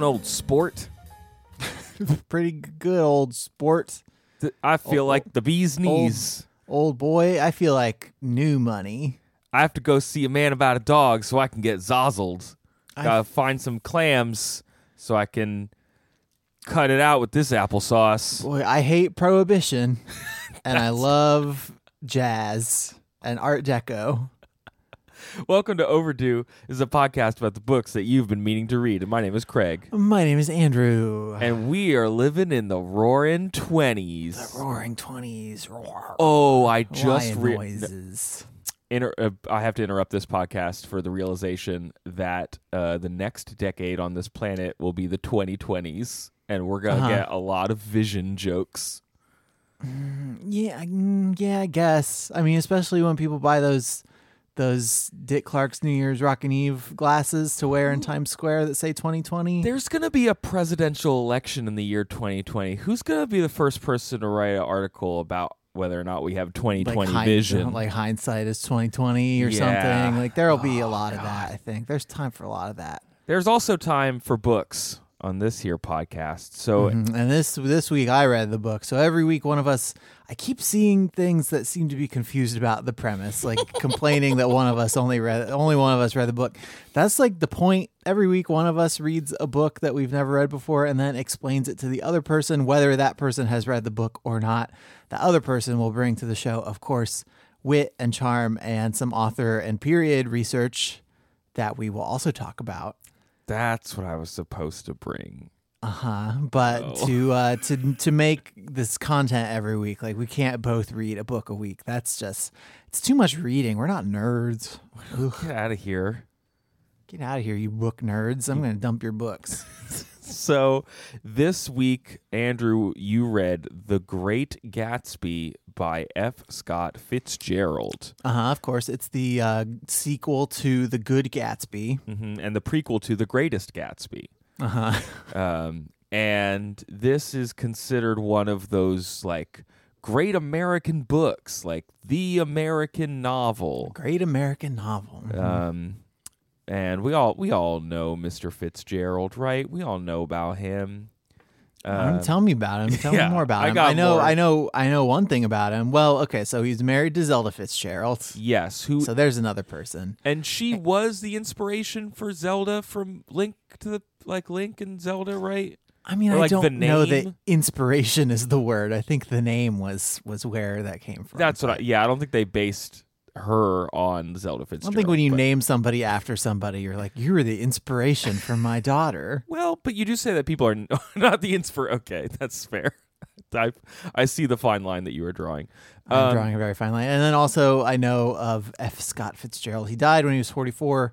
Going, old sport? Pretty good old sport. I feel Old- like the bee's knees. Old boy, I feel like new money. I have to go see a man about a dog so I can get zozzled. I- Gotta find some clams so I can cut it out with this applesauce. Boy, I hate prohibition and I love jazz and art deco. Welcome to Overdue. This is a podcast about the books that you've been meaning to read. And my name is Craig. My name is Andrew. And we are living in the roaring 20s. The Roaring 20s. Roar. Oh, I just re- noises. inter- uh, I have to interrupt this podcast for the realization that uh, the next decade on this planet will be the 2020s, and we're gonna Uh-huh. get a lot of vision jokes. Yeah, mm, yeah, I guess. I mean, especially when people buy those those Dick Clark's New Year's Rockin' Eve glasses to wear in mm. Times Square that say 2020. There's gonna be a presidential election in the year 2020. Who's gonna be the first person to write an article about whether or not we have 2020 hind- vision? like hindsight is 2020 or Yeah. something. Like there'll be a Oh, lot of that. I think there's time for a lot of that. There's also time for books on this here podcast. So Mhm. And this this week I read the book. So every week one of us I keep seeing things that seem to be confused about the premise, like complaining that one of us only read only one of us read the book. That's like the point. Every week one of us reads a book that we've never read before and then explains it to the other person whether that person has read the book or not. The other person will bring to the show, of course, wit and charm and some author and period research that we will also talk about. That's what I was supposed to bring. Uh huh. But Oh. to uh, to to make this content every week, like we can't both read a book a week. That's just it's too much reading. We're not nerds. Ugh, Get out of here. get out of here, you book nerds. I'm gonna dump your books. So this week, Andrew, you read The Great Gatsby by F. Scott Fitzgerald, Uh huh. Of course, it's the uh, sequel to The Good Gatsby. hmm and the prequel to The Greatest Gatsby. Uh huh. Um, and this is considered one of those like great American books, like the American novel. Great American novel. Um, and we all we all know Mr. Fitzgerald, right? We all know about him. Um, tell me about him. Tell yeah, me more about I him. got I know. more. I know. I know one thing about him. Well, okay. So he's married to Zelda Fitzgerald. yes, who So there's another person. And she was the inspiration for Zelda from Link to the like Link and Zelda, right? I mean, Or, I like, don't know that inspiration is the word. I think the name was was where that came from. That's what I yeah, I don't think they based her on Zelda Fitzgerald. I don't think when you but- name somebody after somebody, you're like, you were the inspiration for my daughter. Well, but you do say that people are not the inspir okay, that's fair. I I see the fine line that you are drawing. I'm Um, drawing a very fine line. And then also, I know of F. Scott Fitzgerald. He died when he was 44,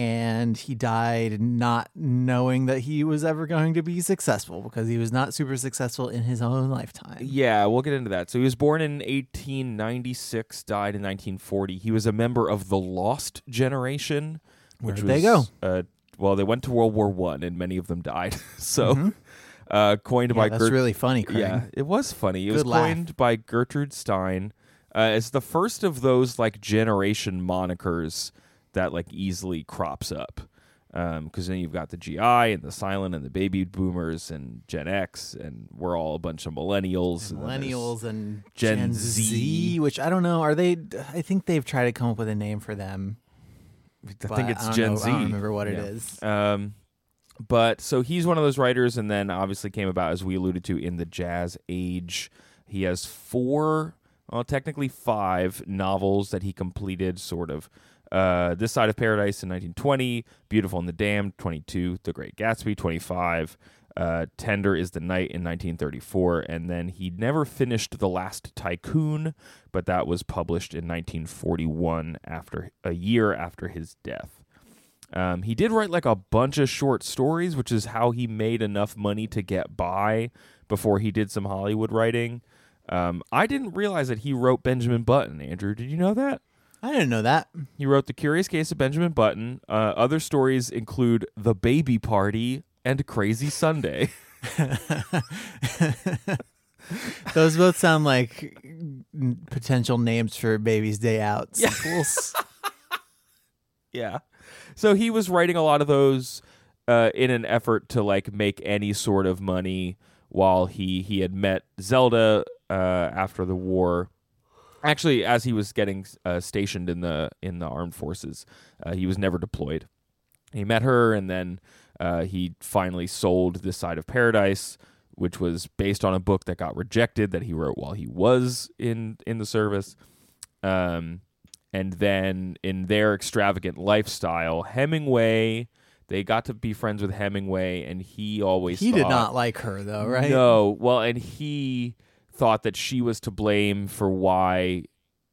and he died not knowing that he was ever going to be successful because he was not super successful in his own lifetime. Yeah, we'll get into that. So he was born in 1896, died in 1940. He was a member of the Lost Generation. Where'd which they go? Uh, well, they went to World War One, and many of them died. so, uh, coined Mm-hmm. Yeah, by that's Gert- really funny, Craig. Yeah, it was funny. It was laugh. coined by Gertrude Stein. Uh, it's the first of those like generation monikers that like easily crops up. Because then you've got the GI and the silent and the baby boomers and Gen X, and we're all a bunch of millennials. and Millennials and Gen Gen, Z. Z, which I don't know. Are they? I think they've tried to come up with a name for them. I think it's don't Gen know- Z. I don't remember what it Yeah. is. Um, but so he's one of those writers, and then obviously came about as we alluded to in the jazz age. He has four, well, technically five novels that he completed, sort of. Uh, this Side of Paradise in 1920, Beautiful and the Damned, 22, The Great Gatsby, 25, uh, Tender is the Night in 1934, and then he never finished The Last Tycoon, but that was published in 1941 after a year after his death. Um, he did write like a bunch of short stories, which is how he made enough money to get by before he did some Hollywood writing. Um, I didn't realize that he wrote Benjamin Button. Andrew, did you know that? I didn't know that. He wrote The Curious Case of Benjamin Button. Uh, other stories include The Baby Party and Crazy Sunday. Those both sound like potential names for baby's day out sequels. yeah. So he was writing a lot of those uh, in an effort to like make any sort of money while he he had met Zelda uh, after the war. Actually, as he was getting uh, stationed in the in the armed forces, uh, he was never deployed. He met her, and then uh, he finally sold this side of paradise, which was based on a book that got rejected that he wrote while he was in in the service. Um, and then in their extravagant lifestyle, Hemingway they got to be friends with Hemingway, and he always he did not like her though, right? no, well, and he thought that she was to blame for why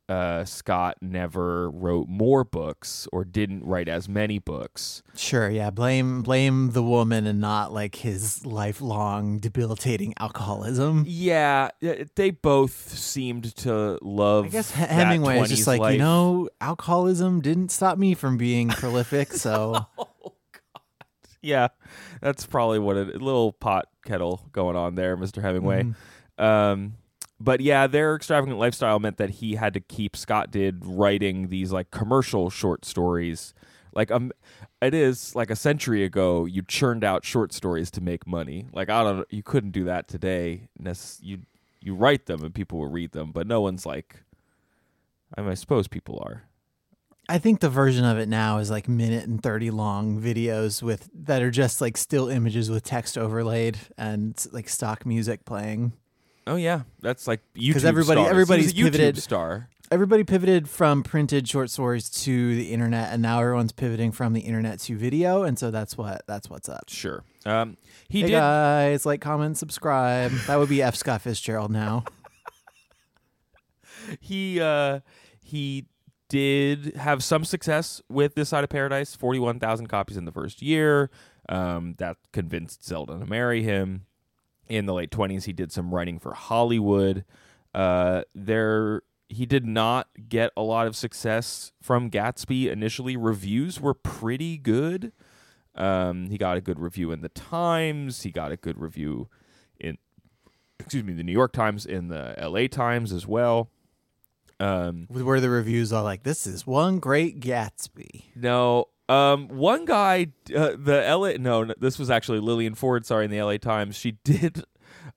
uh, Scott never wrote more books or didn't write as many books. Sure, yeah. Blame blame the woman and not like his lifelong debilitating alcoholism. Yeah, they both seemed to love. I guess Hemingway is just like, life. you know, alcoholism didn't stop me from being prolific, so Yeah, that's probably what it, a little pot kettle going on there, Mr. Hemingway. Um, but yeah, their extravagant lifestyle meant that he had to keep Scott did writing these like commercial short stories. Like um, it is like a century ago, you churned out short stories to make money. Like I don't, you couldn't do that today. You you write them and people will read them, but no one's like. I, mean, I suppose people are. I think the version of it now is like minute and 30 long videos with that are just like still images with text overlaid and like stock music playing. Oh yeah, that's like YouTube. Because everybody- stars. everybody's a YouTube pivoted- star. Everybody pivoted from printed short stories to the internet and now everyone's pivoting from the internet to video and so that's what that's what's up. Sure. Um, he hey did. guys, like, comment, subscribe. That would be F. Scott Fitzgerald now. He uh, he did have some success with this side of paradise. Forty-one thousand copies in the first year. Um, that convinced Zelda to marry him. In the late twenties, he did some writing for Hollywood. Uh, there, he did not get a lot of success from Gatsby initially. Reviews were pretty good. Um, he got a good review in the Times. He got a good review in, excuse me, the New York Times, in the L.A. Times as well. Um, Where the reviews are like, this is one great Gatsby. no, um, one guy, uh, the LA, no, no, this was actually Lillian Ford. Sorry, in the LA Times, she did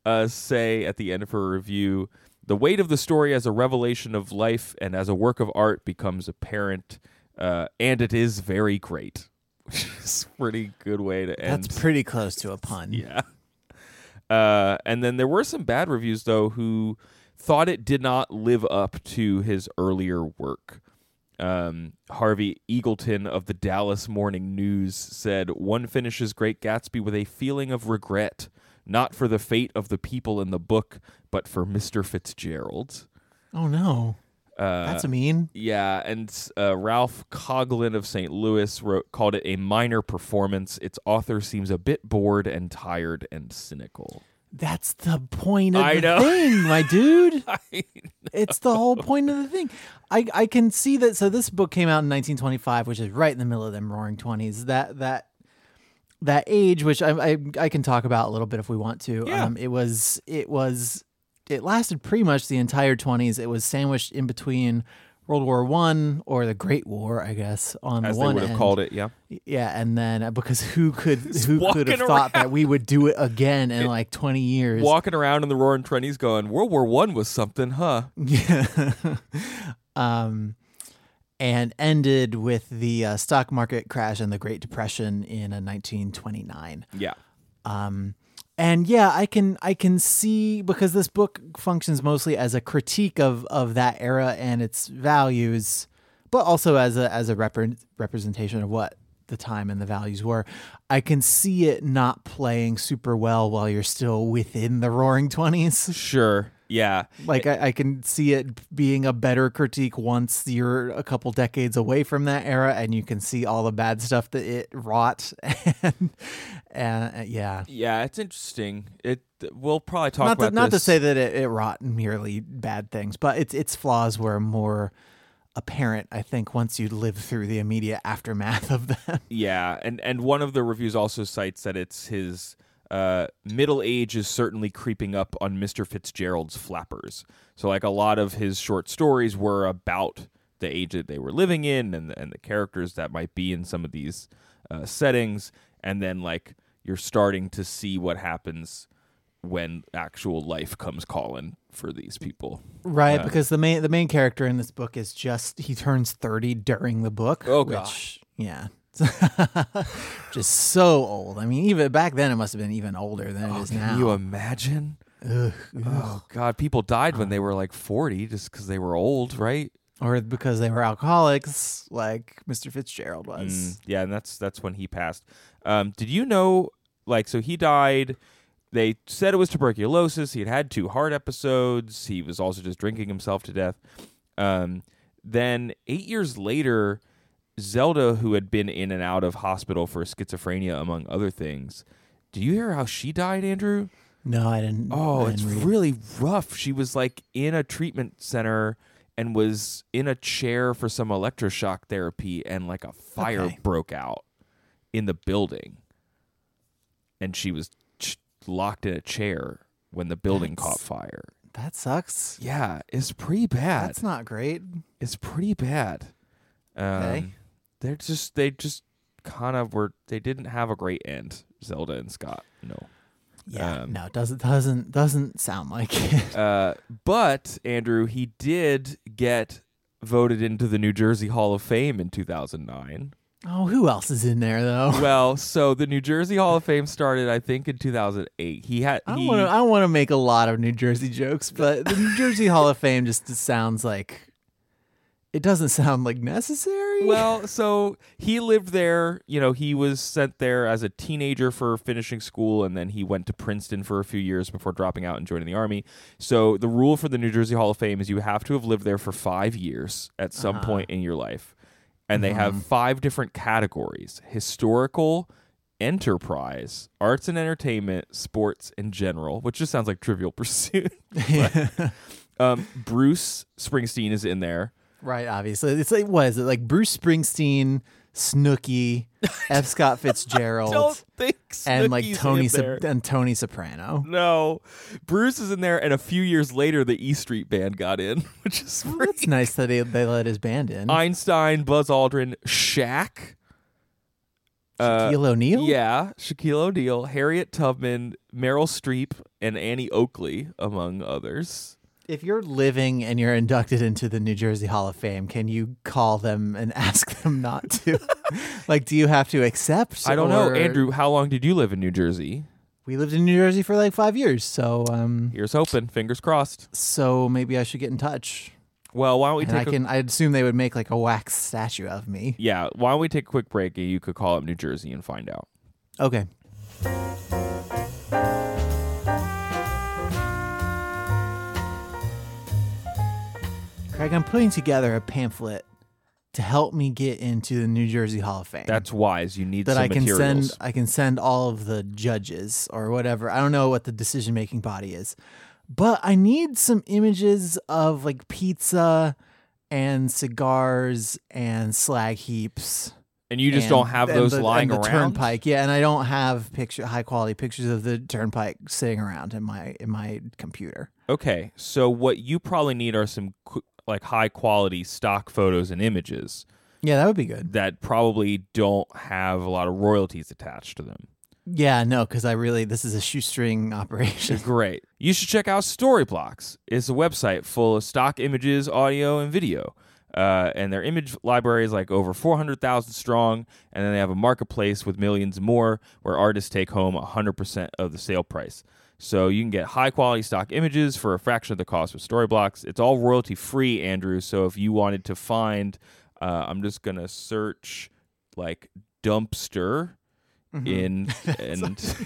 uh, say at the end of her review, the weight of the story as a revelation of life and as a work of art becomes apparent, uh, and it is very great. Which is a pretty good way to end. That's pretty close to a pun. Yeah. Uh, and then there were some bad reviews though who thought it did not live up to his earlier work. Um, Harvey Eagleton of the Dallas Morning News said, "One finishes Great Gatsby with a feeling of regret, not for the fate of the people in the book, but for Mister Fitzgerald." Oh no, Uh, that's a mean. yeah, and uh, Ralph Coghlan of St. Louis wrote called it a minor performance. Its author seems a bit bored and tired and cynical. That's the point of I the know. thing, my dude. It's the whole point of the thing. I, I can see that. So this book came out in 1925, which is right in the middle of them Roaring Twenties. That that that age, which I, I I can talk about a little bit if we want to. Yeah. Um, it was it was it lasted pretty much the entire 20s. It was sandwiched in between World War One or the Great War, I guess, on as the they one would have end. called it. Yeah, Yeah, and then uh, because who could who could have thought that we would do it again in like 20 years? walking around in the Roaring Twenties, going World War One was something, huh? Yeah. um, and ended with the uh, stock market crash and the Great Depression in uh, 1929. Yeah, Um, and yeah, I can I can see because this book functions mostly as a critique of of that era and its values, but also as a as a repre- representation of what the time and the values were. I can see it not playing super well while you're still within the Roaring Twenties. Sure. Yeah. Like I, I can see it being a better critique once you're a couple decades away from that era, and you can see all the bad stuff that it wrought. and, and uh, yeah, Yeah, it's interesting. It we'll probably talk not about to, not to say that it, it wrought merely bad things, but its its flaws were more apparent. I think once you live through the immediate aftermath of them. Yeah, and and one of the reviews also cites that it's his uh, middle age is certainly creeping up on Mr. Fitzgerald's flappers. So like a lot of his short stories were about the age that they were living in and and the characters that might be in some of these uh, settings, and then like you're starting to see what happens when actual life comes calling for these people. Right, Yeah. because the main the main character in this book is just he turns thirty during the book. Oh, which, gosh. yeah, just so old. I mean, even back then it must have been even older than it is Can now. you imagine? Oh God, people died when they were like forty just because they were old, right? or because they were alcoholics, like Mr. Fitzgerald was. Mm, yeah, and that's that's when he passed. Um, did you know? Like, so he died. They said it was tuberculosis. He had had two heart episodes. He was also just drinking himself to death. Um, then eight years later, Zelda, who had been in and out of hospital for schizophrenia among other things, do you hear how she died, Andrew? No, I didn't. Oh, I it's didn't read. really rough. She was like in a treatment center and was in a chair for some electroshock therapy, and like a fire Okay. broke out in the building, and she was ch- locked in a chair when the building That's- caught fire. that sucks. Yeah, it's pretty bad. That's not great. it's pretty bad. Um, Okay. They're just they just kind of were. They didn't have a great end. Zelda and Scott. No. Yeah, Um, no, it doesn't doesn't doesn't sound like it. Uh, but Andrew, he did get voted into the New Jersey Hall of Fame in 2009. Oh, who else is in there though? well, so the New Jersey Hall of Fame started, I think, in 2008. He had I he, don't want to. I don't want to make a lot of New Jersey jokes, but the New Jersey Hall of Fame just sounds like it doesn't sound like necessary. well, so he lived there. You know, he was sent there as a teenager for finishing school, and then he went to Princeton for a few years before dropping out and joining the army. So the rule for the New Jersey Hall of Fame is you have to have lived there for five years at some Uh-huh. point in your life, and they have five different categories: historical. Enterprise, arts and entertainment, sports, and general, which just sounds like Trivial Pursuit. um, Bruce Springsteen is in there. Right. Obviously, it's like what is it like? Bruce Springsteen, Snooki, F. Scott Fitzgerald, Don't think and like Tony in Sop- there. and Tony Soprano. No, Bruce is in there, and a few years later, the E Street Band got in, which is Well, pretty. that's nice that they, they let his band in. Einstein, Buzz Aldrin, Shaq, uh, Shaquille O'Neal. yeah, Shaquille O'Neal, Harriet Tubman, Meryl Streep, and Annie Oakley, among others. If you're living and you're inducted into the New Jersey Hall of Fame, can you call them and ask them not to? like, do you have to accept? I don't know, Andrew. How long did you live in New Jersey? We lived in New Jersey for like five years, so um, Here's hoping. Fingers crossed. so maybe I should get in touch. Well, why don't we and I take a can. I'd assume they would make like a wax statue of me. yeah? Why don't we take a quick break and you could call up New Jersey and find out. Okay. Craig, I'm putting together a pamphlet to help me get into the New Jersey Hall of Fame. That's wise. You need that some I can materials. send. I can send all of the judges or whatever. I don't know what the decision making body is, but I need some images of like pizza and cigars and slag heaps. and you just and- don't have those the, lying around. Turnpike, yeah, and I don't have picture high quality pictures of the turnpike sitting around in my in my computer. Okay, so what you probably need are some qu- like high quality stock photos and images Yeah, that would be good. that probably don't have a lot of royalties attached to them. Yeah, no, because I really this is a shoestring operation. Great. You should check out Storyblocks. It's a website full of stock images, audio, and video. Uh, and their image library is like over 400,000 strong. And then they have a marketplace with millions more where artists take home 100% of the sale price. So you can get high quality stock images for a fraction of the cost with Storyblocks. It's all royalty free, Andrew. So if you wanted to find, uh, I'm just going to search like dumpster Mm-hmm. in and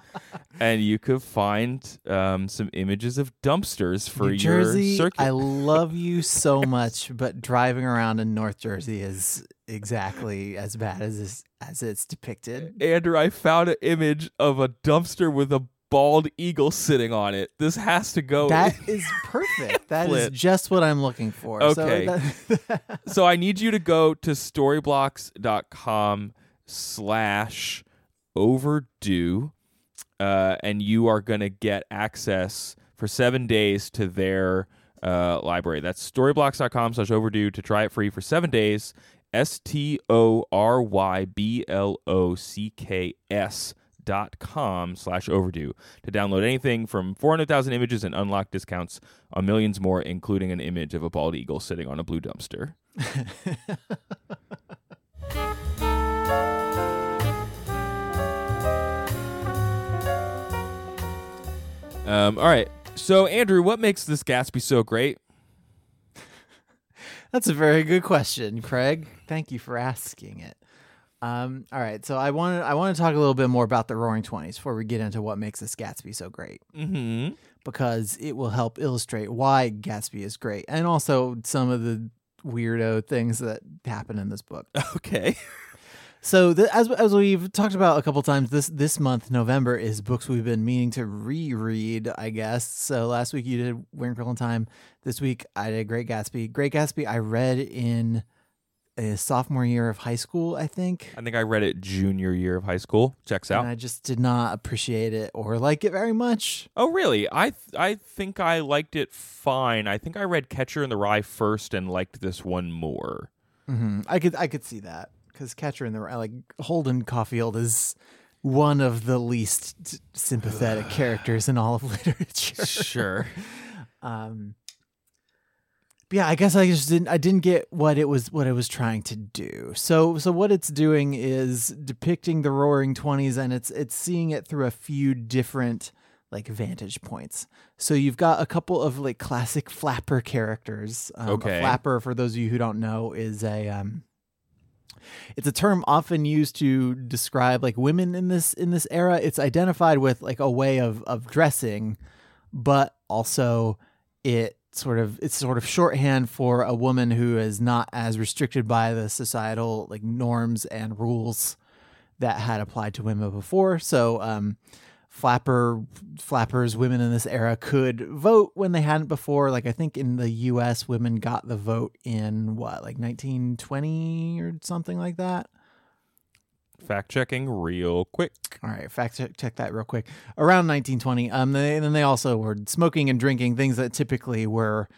and you could find um, some images of dumpsters for New your Jersey, circuit. I love you so much, but driving around in North Jersey is exactly as bad as as it's depicted. Andrew, I found an image of a dumpster with a bald eagle sitting on it. This has to go. That is perfect. That is just what I'm looking for. Okay. So that, so I need you to go to storyblocks.com slash overdue, uh, and you are going to get access for seven days to their uh, library. That's storyblocks.com slash overdue to try it free for seven days. S T O R Y B L O C K S dot com slash overdue to download anything from 400,000 images and unlock discounts on millions more, including an image of a bald eagle sitting on a blue dumpster. Um, all right. So, Andrew, what makes this Gatsby so great? That's a very good question, Craig. Thank you for asking it. Um, all right, so I want to I want to talk a little bit more about the Roaring Twenties before we get into what makes this Gatsby so great, Mm-hmm. because it will help illustrate why Gatsby is great, and also some of the weirdo things that happen in this book. Okay. So, the, as as we've talked about a couple times, this this month November is books we've been meaning to reread. I guess. So last week you did Wrinkle in Time. This week I did Great Gatsby. Great Gatsby I read in a sophomore year of high school, I think. I think I read it junior year of high school. Checks out. And I just did not appreciate it or like it very much. oh, really? I th- I think I liked it fine. I think I read Catcher in the Rye first and liked this one more. hmm I could I could see that because Catcher in the Rye, like Holden Caulfield is one of the least sympathetic characters in all of literature. Sure. Um, yeah, I guess I just didn't. I didn't get what it was. What it was trying to do. So, so what it's doing is depicting the Roaring Twenties, and it's it's seeing it through a few different like vantage points. So you've got a couple of like classic flapper characters. Um, Okay. A flapper, for those of you who don't know, is a um, it's a term often used to describe like women in this in this era. It's identified with like a way of of dressing, but also it sort of it's sort of shorthand for a woman who is not as restricted by the societal like norms and rules that had applied to women before. So um flapper flappers women in this era could vote when they hadn't before like i think in the us women got the vote in what like 1920 or something like that Fact checking real quick. all right fact check, check that real quick around 1920 um they, and then they also were smoking and drinking things that typically were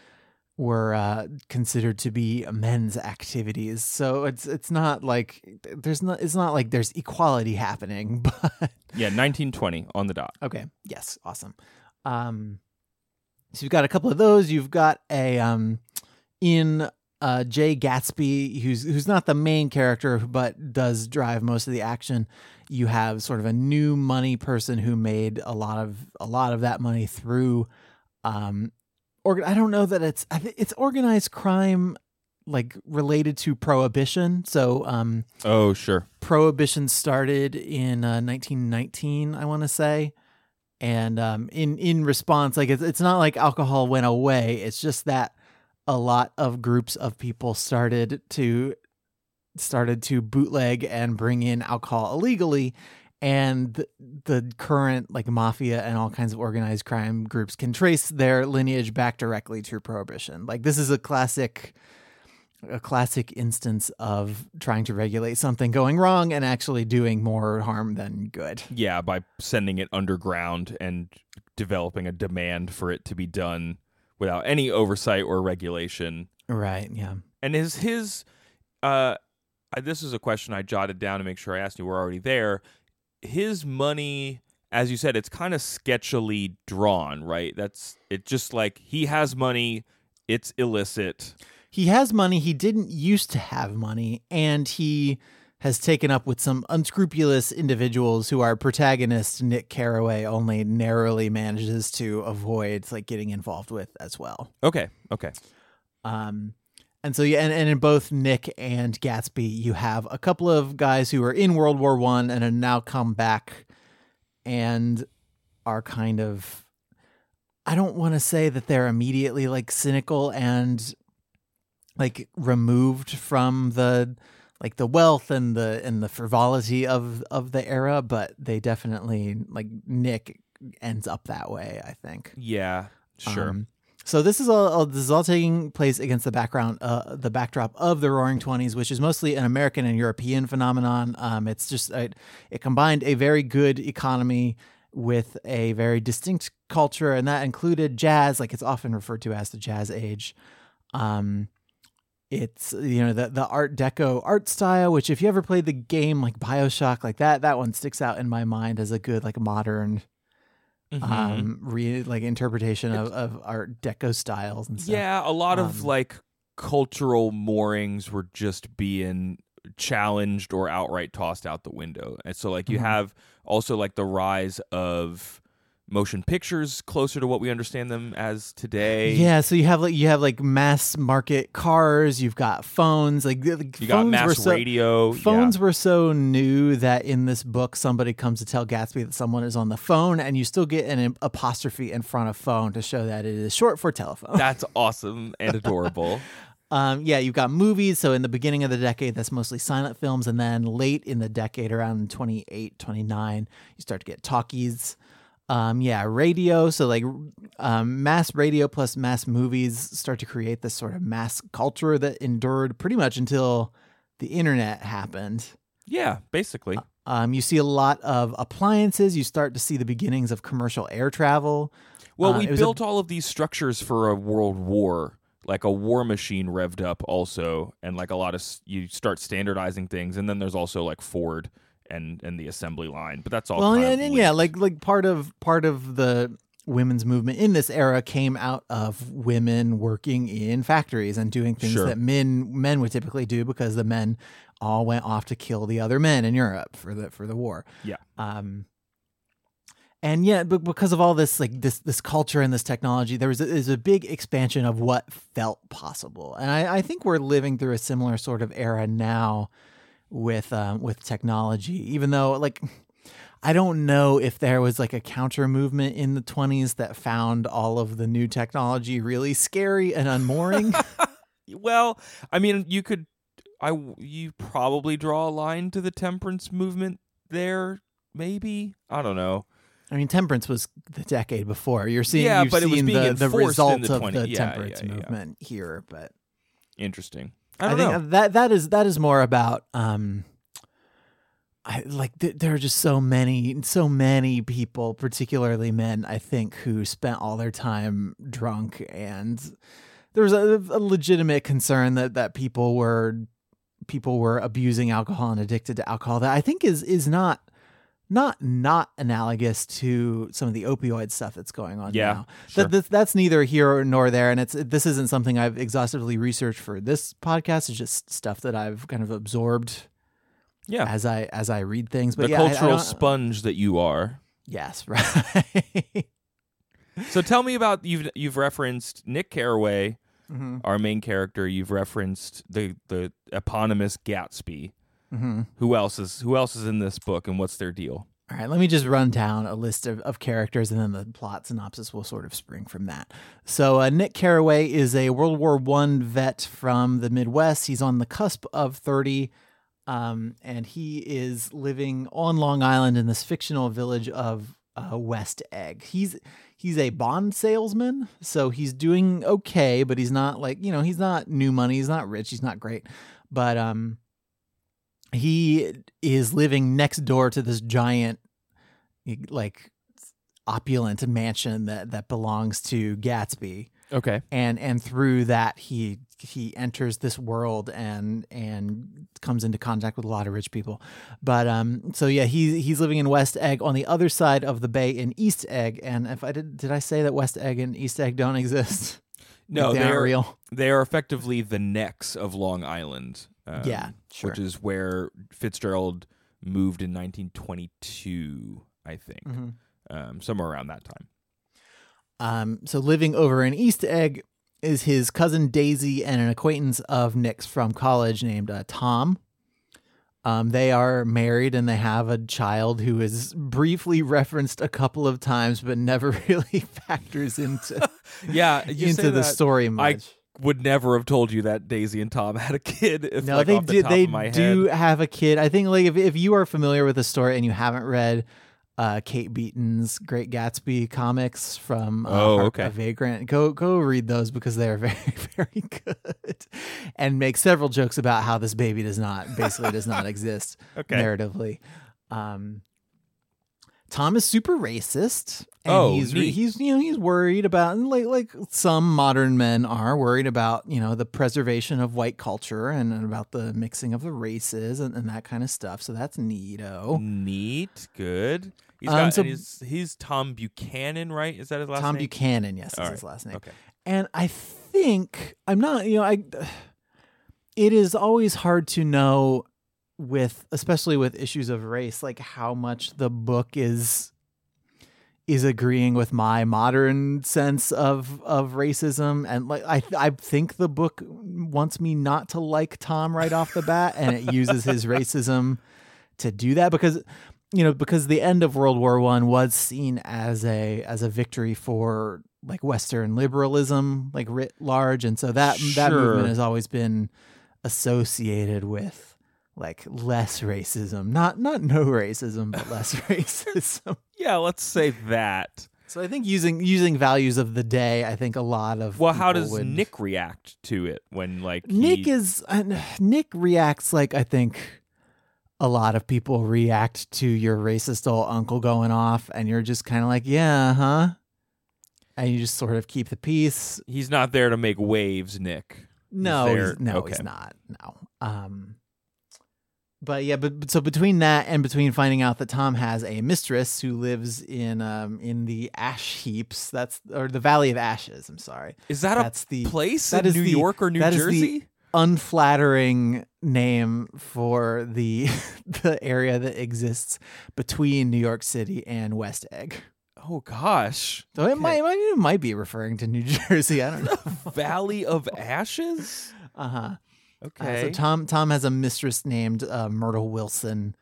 were uh, considered to be men's activities so it's it's not like there's not it's not like there's equality happening but Yeah, 1920 on the dot. Okay. Yes. Awesome. Um, so you've got a couple of those. You've got a um, in uh, Jay Gatsby, who's who's not the main character, but does drive most of the action. You have sort of a new money person who made a lot of a lot of that money through. Um, or I don't know that it's I think it's organized crime like related to prohibition. So um, Oh, sure. prohibition started in uh, 1919 i want to say and um, in in response like it's, it's not like alcohol went away it's just that a lot of groups of people started to started to bootleg and bring in alcohol illegally and the, current like mafia and all kinds of organized crime groups can trace their lineage back directly to prohibition like this is a classic a classic instance of trying to regulate something going wrong and actually doing more harm than good. Yeah, by sending it underground and developing a demand for it to be done without any oversight or regulation. Right. Yeah. And is his uh I- this is a question I jotted down to make sure I asked you we're already there. His money as you said it's kind of sketchily drawn, right? That's it just like he has money, it's illicit. He has money. He didn't used to have money, and he has taken up with some unscrupulous individuals who our protagonist Nick Carraway only narrowly manages to avoid like getting involved with as well. Okay, okay. Um, And so yeah, and, and in both Nick and Gatsby, you have a couple of guys who are in World War One and have now come back and are kind of I don't want to say that they're immediately like cynical and like removed from the like the wealth and the and the frivolity of of the era, but they definitely like Nick ends up that way, I think. Yeah, sure. Um, so this is all, all this is all taking place against the background, uh, the backdrop of the Roaring Twenties, which is mostly an American and European phenomenon. Um, it's just it, it combined a very good economy with a very distinct culture, and that included jazz, like it's often referred to as the Jazz Age. Um, it's you know the the Art Deco art style, which if you ever played the game like Bioshock, like that, that one sticks out in my mind as a good like modern Mhm. um re like interpretation of, of art deco styles and stuff. yeah, a lot of Um, like cultural moorings were just being challenged or outright tossed out the window. And so like you Mhm. have also like the rise of motion pictures closer to what we understand them as today. Yeah, so you have like you have like mass market cars, you've got phones, like the You got mass so, radio. yeah. Phones were so new that in this book somebody comes to tell Gatsby that someone is on the phone and you still get an apostrophe in front of phone to show that it is short for telephone. That's awesome and adorable. Um, yeah, you've got movies. So in the beginning of the decade, that's mostly silent films. And then late in the decade, around 28, 29, you start to get talkies. Um, yeah, radio. So like um, mass radio plus mass movies start to create this sort of mass culture that endured pretty much until the internet happened. yeah, basically. Um, you see a lot of appliances. You start to see the beginnings of commercial air travel. Well, uh, we was a- built all of these structures for a world war, like a war machine revved up also, and like a lot of you start standardizing things, and then there's also like Ford and and the assembly line, but that's all. well, of and yeah, like like part of part of the women's movement in this era came out of women working in factories and doing things Sure. that men men would typically do because the men all went off to kill the other men in Europe for the for the war. Yeah. Um and yeah, but because of all this like this this culture and this technology, there was a, there's a big expansion of what felt possible, and I, I think we're living through a similar sort of era now with um, with technology. Even though like I don't know if there was like a counter movement in the 20s that found all of the new technology really scary and unmooring. well, I mean, you could, I you probably draw a line to the temperance movement there, maybe. I don't know. I mean, temperance was the decade before. You're seeing, Yeah, but it was being the, the result the of 20 the yeah, temperance yeah, yeah. movement here, but Interesting. I I, think know. that that is that is more about um I like th- there are just so many so many people particularly men I think who spent all their time drunk and there was a, a legitimate concern that that people were people were abusing alcohol and addicted to alcohol that I think is is not not not analogous to some of the opioid stuff that's going on Yeah, now. sure. That, that that's neither here nor there, and it's this isn't something I've exhaustively researched for this podcast. It's just stuff that I've kind of absorbed Yeah. as I as I read things. But the yeah, I- I cultural sponge that you are. Yes, right. So tell me about you've you've referenced Nick Carraway, mm-hmm. our main character. You've referenced the the eponymous Gatsby. Mm-hmm. Who else is who else is in this book and what's their deal? All right, let me just run down a list of, of characters and then the plot synopsis will sort of spring from that. So, uh, Nick Carraway is a World War One vet from the Midwest. He's on the cusp of 30, um, and he is living on Long Island in this fictional village of uh, West Egg. He's he's a bond salesman, so he's doing okay, but he's not like you know he's not new money. He's not rich. He's not great, but um, he is living next door to this giant like opulent mansion that that belongs to Gatsby. Okay. and and through that he he enters this world and and comes into contact with a lot of rich people. But um so yeah he he's living in West Egg on the other side of the bay in East Egg. And if I did did I say that West Egg and East Egg don't exist? No, they aren't they're real? they are effectively the necks of Long Island. Um, Yeah, sure. Which is where Fitzgerald moved in 1922, I think, Mhm. um, somewhere around that time. Um, so living over in East Egg is his cousin Daisy and an acquaintance of Nick's from college named uh, Tom. Um, they are married and they have a child who is briefly referenced a couple of times, but never really factors into Yeah, into the story much. Would never have told you that Daisy and Tom had a kid. If, no, like, they off the They of my do have a kid. I think like if if you are familiar with the story and you haven't read uh, Kate Beaton's Great Gatsby comics from uh, Oh, Hark okay. Vagrant, go go read those because they're very very good, and make several jokes about how this baby does not basically does not exist Okay. narratively. Um, Tom is super racist, and Oh, he's neat. he's you know he's worried about like like some modern men are worried about you know the preservation of white culture and, and about the mixing of the races and, and that kind of stuff. So that's neato. Neat, good. He's Um, got. so- and he's, he's Tom Buchanan, right? Is that his last Tom name? Tom Buchanan, yes, is All his last name. Okay. And I think I'm not, you know, I it is always hard to know with especially with issues of race like how much the book is is agreeing with my modern sense of of racism. And like I I think the book wants me not to like Tom right off the bat and it uses his racism to do that because you know because the end of World War 1 was seen as a as a victory for like western liberalism like writ large. And so that that movement has always been associated with like less racism not not no racism but less racism Yeah, let's say that. so i think using using values of the day i think a lot of Well, how does would- Nick react to it when like nick he- is uh, nick reacts like i think a lot of people react to your racist old uncle going off and you're just kind of like yeah huh and you just sort of keep the peace he's not there to make waves, Nick. No, there- he's, no, okay. he's not. No. Um, but yeah, but, but so between that and between finding out that Tom has a mistress who lives in um in the ash heaps, that's or the Valley of Ashes. I'm sorry, Is that that's a the place that in is New the- York or New that is the- Jersey? unflattering name for the the area that exists between New York City and West Egg. Oh gosh, So it might, it might it might be referring to New Jersey. I don't know. Valley of Ashes. Uh huh. Uh, Okay. so Tom Tom has a mistress named uh, Myrtle Wilson,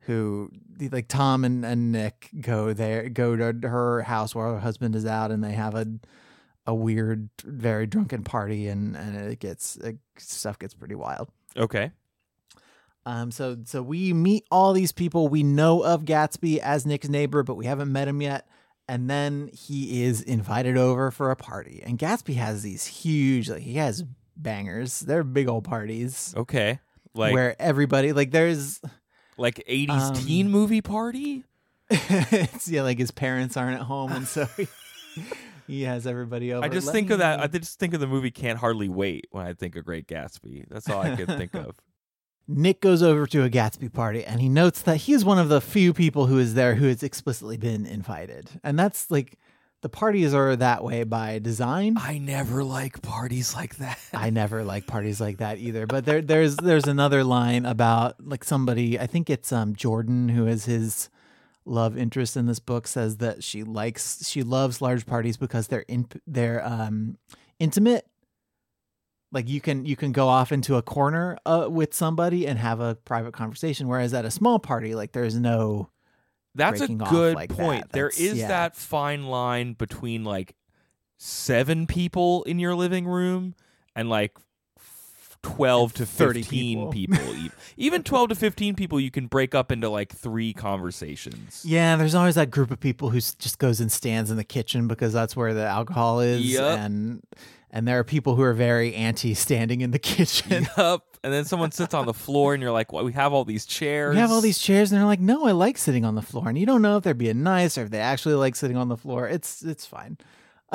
who like Tom and, and Nick go there go to her house while her husband is out, and they have a a weird, very drunken party, and and it gets it, stuff gets pretty wild. okay. Um, so so we meet all these people. We know of Gatsby as Nick's neighbor, but we haven't met him yet. And then he is invited over for a party. And Gatsby has these huge, like he has bangers. They're big old parties Okay. Like where everybody like there's like 80s Um, teen movie party? it's yeah like his parents aren't at home and so he, he has everybody over. I just Let think of that I just think of the movie Can't Hardly Wait when I think of Great Gatsby. That's all I could think of. Nick goes over to a Gatsby party and he notes that he is one of the few people who is there who has explicitly been invited. And that's like the parties are that way by design. I never like parties like that. I never like parties like that either. But there there's there's another line about like somebody I think it's um Jordan who is his love interest in this book says that she likes she loves large parties because they're in they're um intimate. Like you can you can go off into a corner uh, with somebody and have a private conversation whereas at a small party like there's no That's a good like point. There That's- yeah. that fine line between like seven people in your living room and like 12 to 30 15 people. people. Even 12 to 15 people, you can break up into like three conversations. Yeah, there's always that group of people who just goes and stands in the kitchen because that's where the alcohol is, Yep. and and there are people who are very anti standing in the kitchen. Yup. And then someone sits on the floor and you're like, well, we have all these chairs. We have all these chairs, and they're like, "No, I like sitting on the floor," and you don't know if they're being nice or if they actually like sitting on the floor. It's it's fine.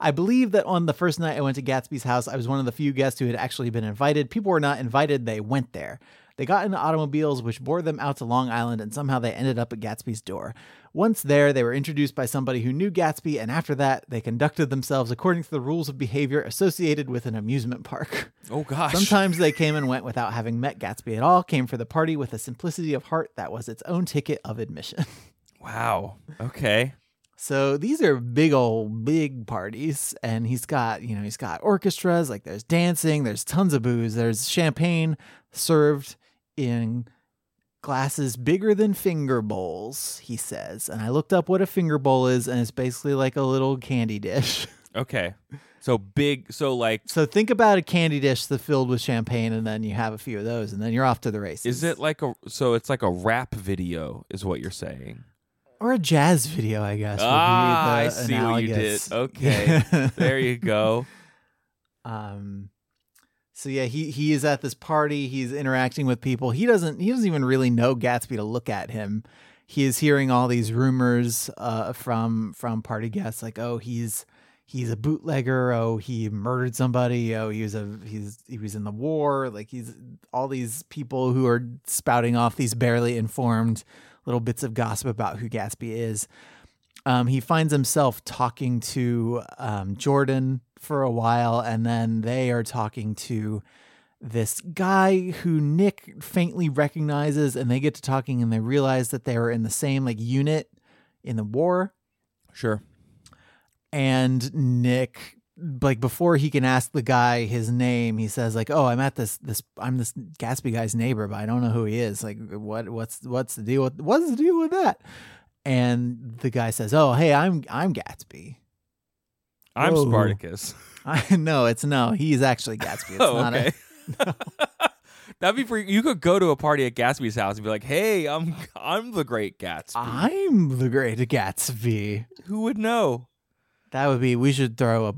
I believe that on the first night I went to Gatsby's house, I was one of the few guests who had actually been invited. People were not invited; they went there. They got into automobiles, which bore them out to Long Island, and somehow they ended up at Gatsby's door. Once there, they were introduced by somebody who knew Gatsby, and after that, they conducted themselves according to the rules of behavior associated with an amusement park. Oh, gosh. Sometimes they came and went without having met Gatsby at all, came for the party with a simplicity of heart that was its own ticket of admission. Wow. Okay. So these are big old big parties, and he's got you know he's got orchestras like there's dancing, there's tons of booze, there's champagne served in glasses bigger than finger bowls. He says, and I looked up what a finger bowl is, and it's basically like a little candy dish. Okay. So big. So like, so think about a candy dish that's filled with champagne, and then you have a few of those, and then you're off to the races. is it like a? So it's like a rap video, is what you're saying? or a jazz video? I guess. Ah, I see what you did. Okay. There you go. Um so yeah, he he is at this party, he's interacting with people. He doesn't he doesn't even really know Gatsby to look at him. He is hearing all these rumors uh from from party guests like, "Oh, he's he's a bootlegger. Oh, he murdered somebody. Oh, he was a he's he was in the war." Like he's all these people who are spouting off these barely informed little bits of gossip about who Gatsby is um, he finds himself talking to um, Jordan for a while, and then they are talking to this guy who Nick faintly recognizes, and they get to talking, and they realize that they were in the same like unit in the war. Sure. And Nick, like before he can ask the guy his name, he says like, "Oh, I'm at this this I'm this Gatsby guy's neighbor, but I don't know who he is. Like, what what's what's the deal with what's the deal with that?" And the guy says, "Oh, hey, I'm I'm Gatsby." I'm Whoa. Spartacus. I know it's no, he's actually Gatsby. It's oh, not okay. That'd be pretty. You could go to a party at Gatsby's house and be like, "Hey, I'm I'm the Great Gatsby." I'm the great Gatsby. Who would know? That would be we should throw a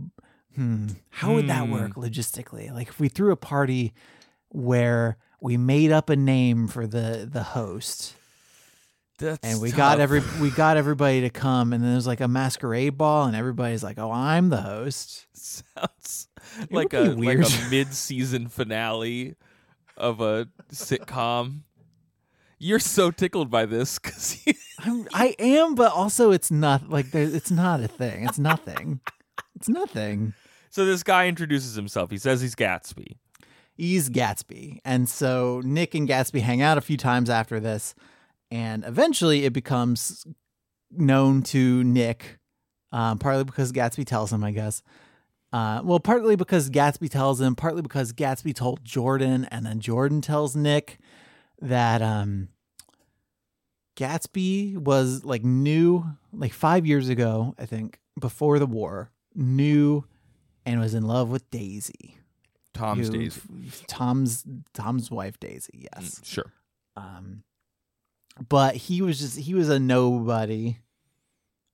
hmm, how would that Hmm. work logistically? Like if we threw a party where we made up a name for the the host That's and we tough. got every we got everybody to come and then there's like a masquerade ball and everybody's like, "Oh, I'm the host." sounds like a like weird. a mid-season finale of a sitcom. You're so tickled by this because I am, but also it's not like there. It's not a thing. It's nothing. it's nothing. so this guy introduces himself. He says he's Gatsby. He's Gatsby, and so Nick and Gatsby hang out a few times after this, and eventually it becomes known to Nick, um, partly because Gatsby tells him, I guess. Uh, well, partly because Gatsby tells him, partly because Gatsby told Jordan, and then Jordan tells Nick that um, Gatsby was like new, like five years ago, I think, before the war, knew and was in love with Daisy. Tom's who- days. Tom's Tom's wife Daisy, yes. Mm, Sure. Um, but he was just he was a nobody.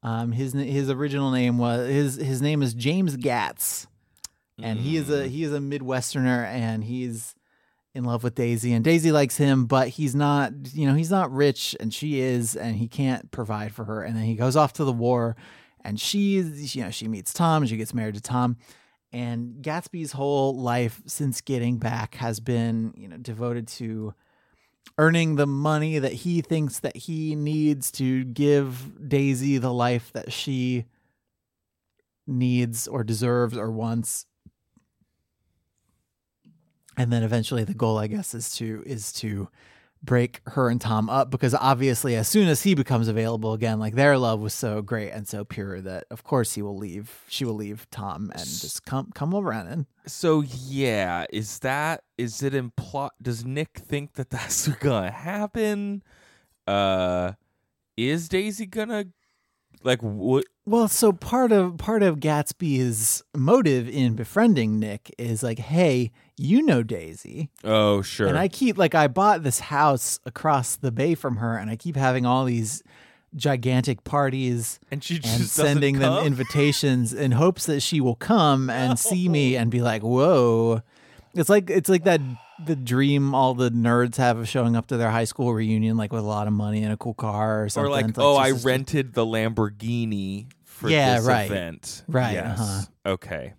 Um, his his original name was his his name is James Gatz, and he is a Mm. he is a Midwesterner, and he's in love with Daisy, and Daisy likes him, but he's not you know he's not rich, and she is, and he can't provide for her, and then he goes off to the war, and she's you know she meets Tom, she gets married to Tom. And Gatsby's whole life since getting back has been, you know, devoted to earning the money that he thinks that he needs to give Daisy the life that she needs or deserves or wants. And then eventually the goal I guess is to is to break her and Tom up because obviously as soon as he becomes available again like their love was so great and so pure that of course he will leave she will leave Tom and just come come over and So yeah, is that is it imply? Does Nick think that that's gonna happen? Uh, is Daisy gonna like what? Well, so part of part of Gatsby's motive in befriending Nick is like, hey, you know Daisy, Oh sure. and I keep like I bought this house across the bay from her, and I keep having all these gigantic parties and she and just sending them invitations in hopes that she will come and see me and be like, whoa. It's like it's like that the dream all the nerds have of showing up to their high school reunion like with a lot of money and a cool car or something. or something. like, oh, I rented the Lamborghini for Yeah, this right. event. Right, Yes. uh-huh. Okay.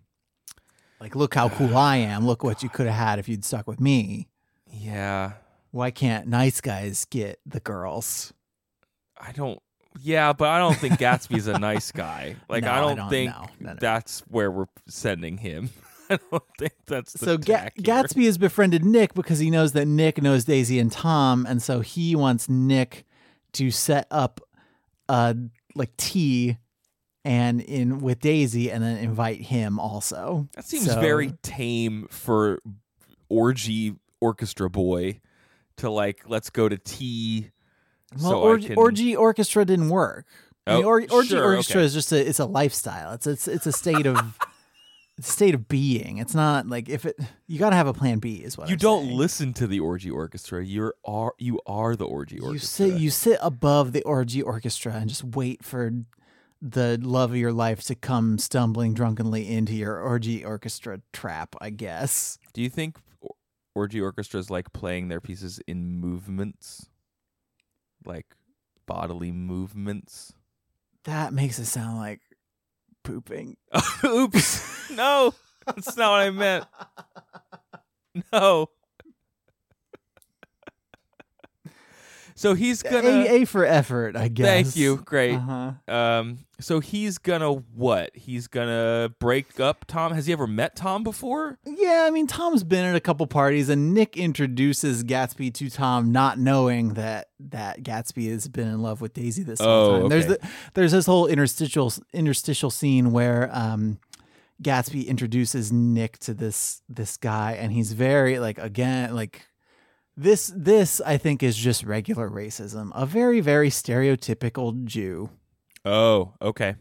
like look how cool I am. Look what you could have had if you'd stuck with me. Yeah. Why can't nice guys get the girls? I don't. Yeah, but I don't think Gatsby's a nice guy. Like No, I I don't, don't- think no, no. that's where we're sending him. I don't think that's the So Ga- Gatsby has befriended Nick because he knows that Nick knows Daisy and Tom, and so he wants Nick to set up a like tea and in with Daisy, and then invite him also. That seems So- very tame for orgy orchestra boy to like. Let's go to tea. Well, so orgy, can, orgy orchestra didn't work. I mean, Oh, or, orgy sure, orchestra okay. is just a it's a lifestyle. It's it's it's a state of state of being. It's not like if it you got to have a plan B is what You I'm don't saying. listen to the orgy orchestra. You're are you are the orgy orchestra. You sit you sit above the orgy orchestra and just wait for the love of your life to come stumbling drunkenly into your orgy orchestra trap. I guess. Do you think or- orgy orchestras like playing their pieces in movements, like bodily movements? That makes it sound like pooping. Oops! no, that's not what I meant. No. So he's gonna. A, a for effort, I guess. Thank you. Great. Uh-huh. Um. So he's gonna what? He's gonna break up Tom. Has he ever met Tom before? Yeah, I mean, Tom's been at a couple parties, and Nick introduces Gatsby to Tom, not knowing that that Gatsby has been in love with Daisy this whole Oh, time. There's the, there's this whole interstitial interstitial scene where um, Gatsby introduces Nick to this this guy, and he's very like again like this this I think is just regular racism, a very very stereotypical Jew Oh, okay.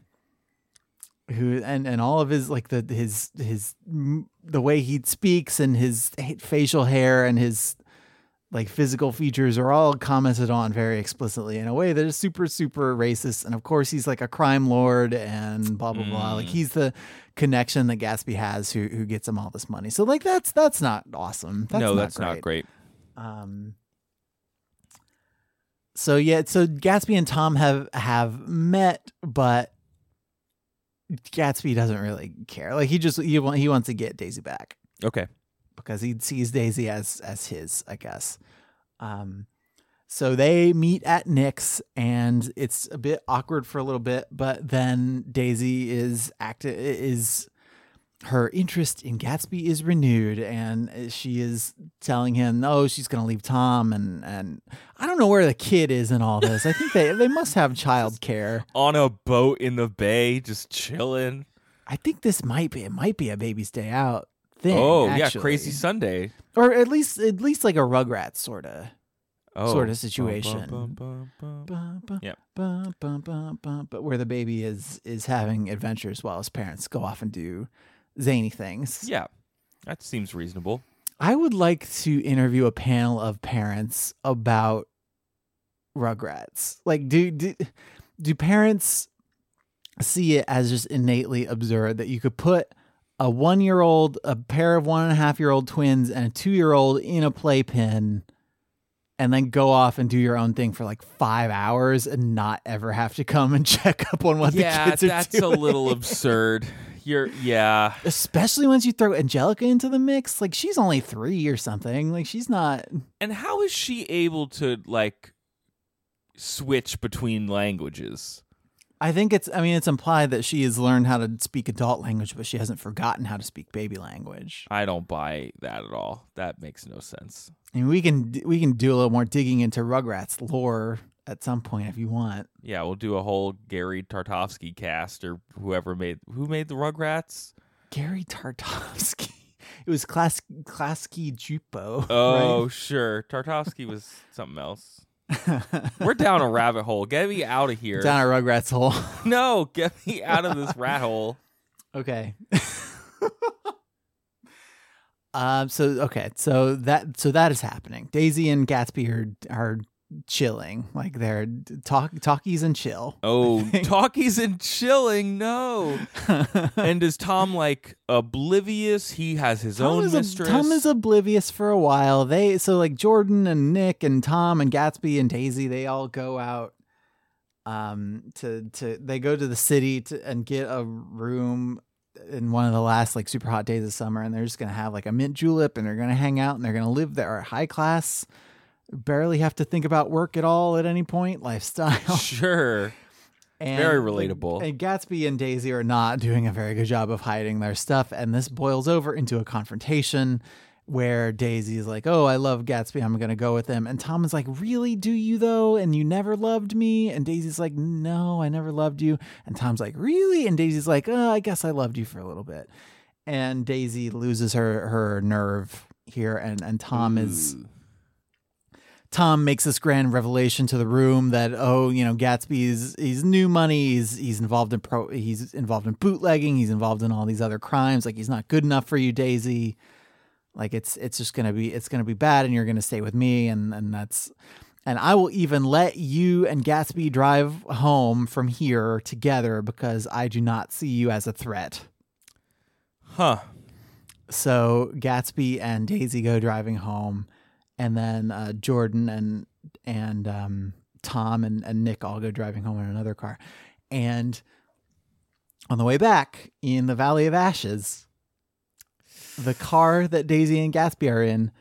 who and and all of his like the his his mm, the way he speaks and his facial hair and his like physical features are all commented on very explicitly in a way that is super super racist and of course he's like a crime lord and blah blah blah like Mm. he's the connection that Gatsby has who who gets him all this money so like that's that's not awesome that's no, not that's great. not great. Um. So yeah, so Gatsby and Tom have have met, but Gatsby doesn't really care. Like he just he want, he wants to get Daisy back Okay. because he sees Daisy as as his, I guess. Um. So they meet at Nick's, and it's a bit awkward for a little bit, but then Daisy is active is her interest in Gatsby is renewed, and uh, she is telling him, "No, she's going to leave Tom." And and I don't know where the kid is in all this. I think they they must have childcare. On a boat in the bay, just chilling. I think this might be it might be a baby's day out thing. oh yeah, crazy Sunday. or at least at least like a Rugrats sort of. Oh, Sort of situation. bum, but where the baby is is having adventures while his parents go off and do zany things. Yeah, that seems reasonable. I would like to interview a panel of parents about Rugrats. Like, do do, do parents see it as just innately absurd that you could put a one year old, a pair of one and a half year old twins, and a two year old in a playpen? And then go off and do your own thing for like five hours and not ever have to come and check up on what yeah, the kids are doing. Yeah, that's a little absurd. You're yeah. Especially once you throw Angelica into the mix. Like she's only three or something. Like she's not. And how is she able to like switch between languages? I think it's. I mean, it's implied that she has learned how to speak adult language, but she hasn't forgotten how to speak baby language. I don't buy that at all. That makes no sense. I mean, we can we can do a little more digging into Rugrats lore at some point if you want. Yeah, we'll do a whole Gary Tartovsky cast or whoever made who made the Rugrats. Gary Tartovsky. It was Klas Klasky Csupo. Oh, sure. Tartovsky was something else. We're down a rabbit hole. Get me out of here. down a Rugrats hole. No, get me out of this rat hole. Okay. um. So okay. So that so that is happening. Daisy and Gatsby are are chilling. Like they're talk talkies and chill. Oh, talkies and chilling. No. And is Tom like oblivious? He has his Tom own is, mistress. Tom is oblivious for a while. They so like Jordan and Nick and Tom and Gatsby and Daisy. They all go out. Um. To to they go to the city to and get a room in one of the last like super hot days of summer and they're just gonna have like a mint julep and they're gonna hang out and they're gonna live their high class barely have to think about work at all at any point lifestyle sure. and Very relatable. and gatsby and daisy are not doing a very good job of hiding their stuff and this boils over into a confrontation where Daisy is like, "Oh, I love Gatsby. I'm gonna go with him." And Tom is like, "Really? Do you though? And you never loved me?" And Daisy's like, "No, I never loved you." And Tom's like, "Really?" And Daisy's like, oh, "I guess I loved you for a little bit." And Daisy loses her her nerve here, and and Tom is Ooh. Tom makes this grand revelation to the room that oh, you know, Gatsby's he's new money, he's he's involved in pro he's involved in bootlegging, he's involved in all these other crimes, like he's not good enough for you, Daisy. Like it's it's just gonna be it's gonna be bad and you're gonna stay with me and and that's and I will even let you and Gatsby drive home from here together because I do not see you as a threat. Huh. So Gatsby and Daisy go driving home, and then uh, Jordan and and um, Tom and, and Nick all go driving home in another car. And on the way back in the Valley of Ashes, the car that Daisy and Gatsby are in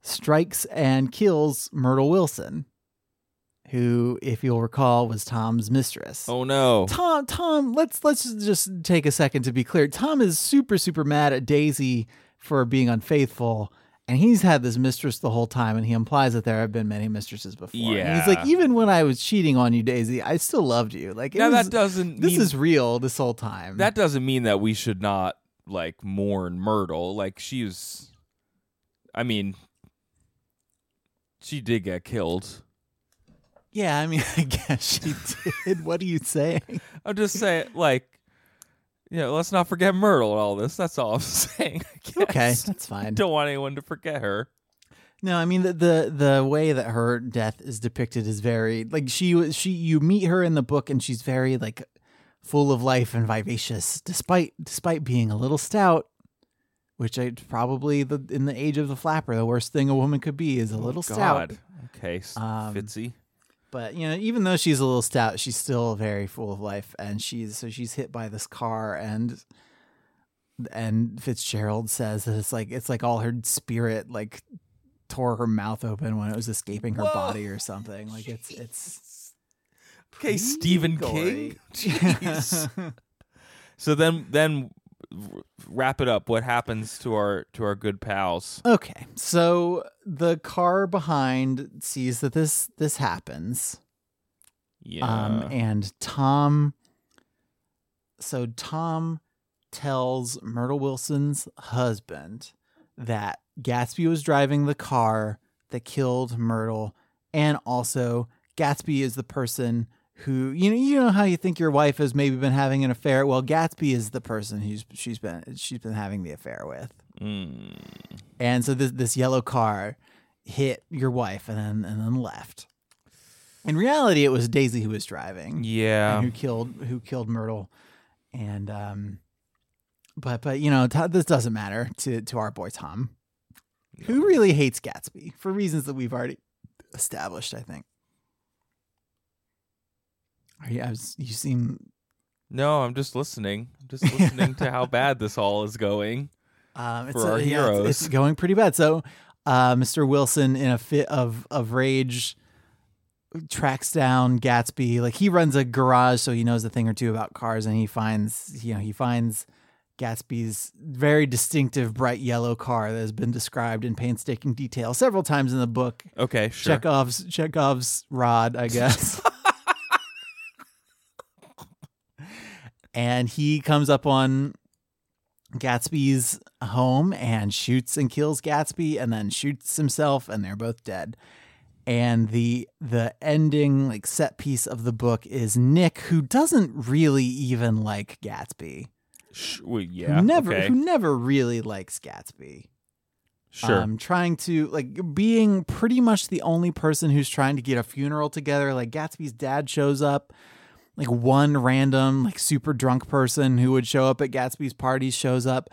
strikes and kills Myrtle Wilson, who, if you'll recall, was Tom's mistress. Oh no. Tom, Tom, let's let's just take a second to be clear. Tom is super super mad at Daisy for being unfaithful, and he's had this mistress the whole time, and he implies that there have been many mistresses before. And he's like, even when I was cheating on you, Daisy, I still loved you. Like, it Now was- that doesn't this mean is real this whole time. that doesn't mean that we should not like mourn Myrtle. Like she was I mean she did get killed. yeah, I mean, I guess she did. what are you saying? I'm just saying like know, let's not forget Myrtle and all this. That's all I'm saying. Okay, that's fine. Don't want anyone to forget her. No, I mean the, the the way that her death is depicted is very like she was she you meet her in the book and she's very like full of life and vivacious despite despite being a little stout, which I probably the in the age of the flapper the worst thing a woman could be is a little stout. Oh, God. Okay, Um, Fitzy. But you know, even though she's a little stout, she's still very full of life, and she's so she's hit by this car, and and Fitzgerald says that it's like it's like all her spirit like tore her mouth open when it was escaping her Whoa. body or something. Like it's it's Okay, Stephen gory. King. Jeez. so then then wrap it up. What happens to our to our good pals? okay, so the car behind sees that this this happens. Yeah. Um, and Tom, so Tom tells Myrtle Wilson's husband that Gatsby was driving the car that killed Myrtle, and also Gatsby is the person who you know you know how you think your wife has maybe been having an affair. Well, Gatsby is the person who's she's been she's been having the affair with. Mm. And so this this yellow car hit your wife and then and then left. In reality, it was Daisy who was driving Yeah. and who killed who killed Myrtle, and um, but but you know t- this doesn't matter to to our boy Tom, who really hates Gatsby for reasons that we've already established. I think. Are you, I was, you seem No, I'm just listening. I'm just listening to how bad this all is going. um, it's For our yeah, it's- heroes. It's, going pretty bad. So, uh, Mr. Wilson, in a fit of of rage, tracks down Gatsby. Like he runs a garage, so he knows a thing or two about cars, and he finds you know he finds Gatsby's very distinctive bright yellow car that has been described in painstaking detail several times in the book. Okay, sure. Chekhov's Chekhov's rod, I guess. and he comes up on Gatsby's home and shoots and kills Gatsby and then shoots himself and they're both dead. And the the ending like set piece of the book is Nick who doesn't really even like Gatsby. Well, yeah. Who never okay. who never really likes Gatsby Sure. um, trying to like being pretty much the only person who's trying to get a funeral together. Like Gatsby's dad shows up, like one random like super drunk person who would show up at Gatsby's parties shows up.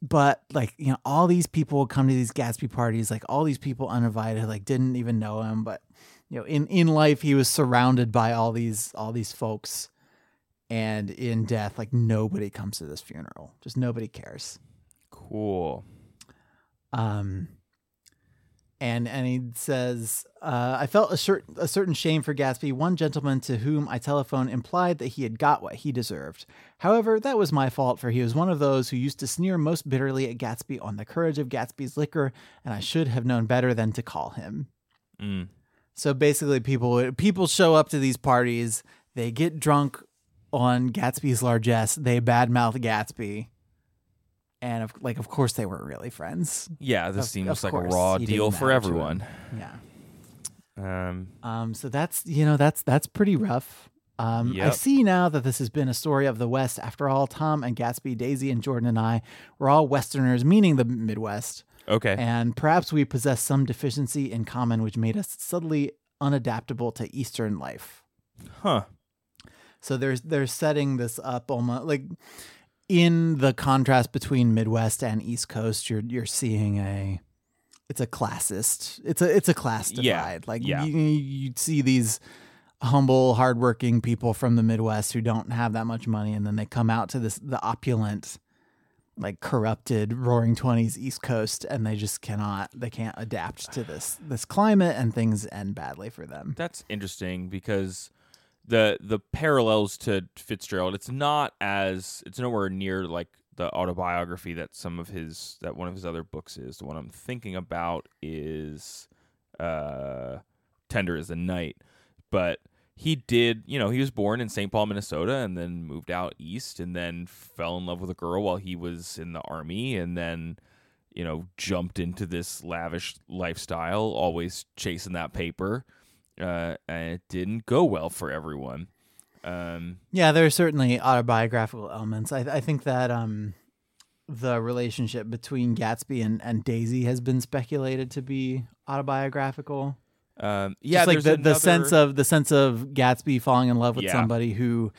But like you know, all these people would come to these Gatsby parties. Like all these people uninvited, like didn't even know him. But you know, in in life, he was surrounded by all these all these folks, and in death, like nobody comes to this funeral. Just nobody cares. cool. Um, and and he says, uh, "I felt a certain a certain shame for Gatsby. One gentleman to whom I telephoned implied that he had got what he deserved. However, that was my fault, for he was one of those who used to sneer most bitterly at Gatsby on the courage of Gatsby's liquor, and I should have known better than to call him." Mm. So basically, people people show up to these parties, they get drunk on Gatsby's largesse, they badmouth Gatsby, and of, like of course they weren't really friends. Yeah, this Of- seems of like a raw deal for matter to him. everyone. Yeah. Um, Um. So that's you know that's that's pretty rough. Um. I see now that this has been a story of the West. After all, Tom and Gatsby, Daisy and Jordan and I were all Westerners, meaning the Midwest. okay. and perhaps we possess some deficiency in common which made us subtly unadaptable to Eastern life. huh. So there's they're setting this up almost like in the contrast between Midwest and East Coast, you're you're seeing a it's a classist. It's a it's a class divide. Yeah, Like yeah. you you see these humble, hardworking people from the Midwest who don't have that much money, and then they come out to this the opulent, like corrupted, roaring twenties East Coast, and they just cannot they can't adapt to this this climate, and things end badly for them. That's interesting because the the parallels to Fitzgerald, it's not as it's nowhere near like the autobiography that some of his that one of his other books is. The one I'm thinking about is uh Tender Is the Night. But he did, you know, he was born in St. Paul, Minnesota and then moved out east and then fell in love with a girl while he was in the army and then you know, jumped into this lavish lifestyle, always chasing that paper uh, and it didn't go well for everyone. Um, Yeah, there are certainly autobiographical elements. I, I think that um, the relationship between Gatsby and, and Daisy has been speculated to be autobiographical. um, yeah, Just like the, the sense of the sense of Gatsby falling in love with Yeah. somebody who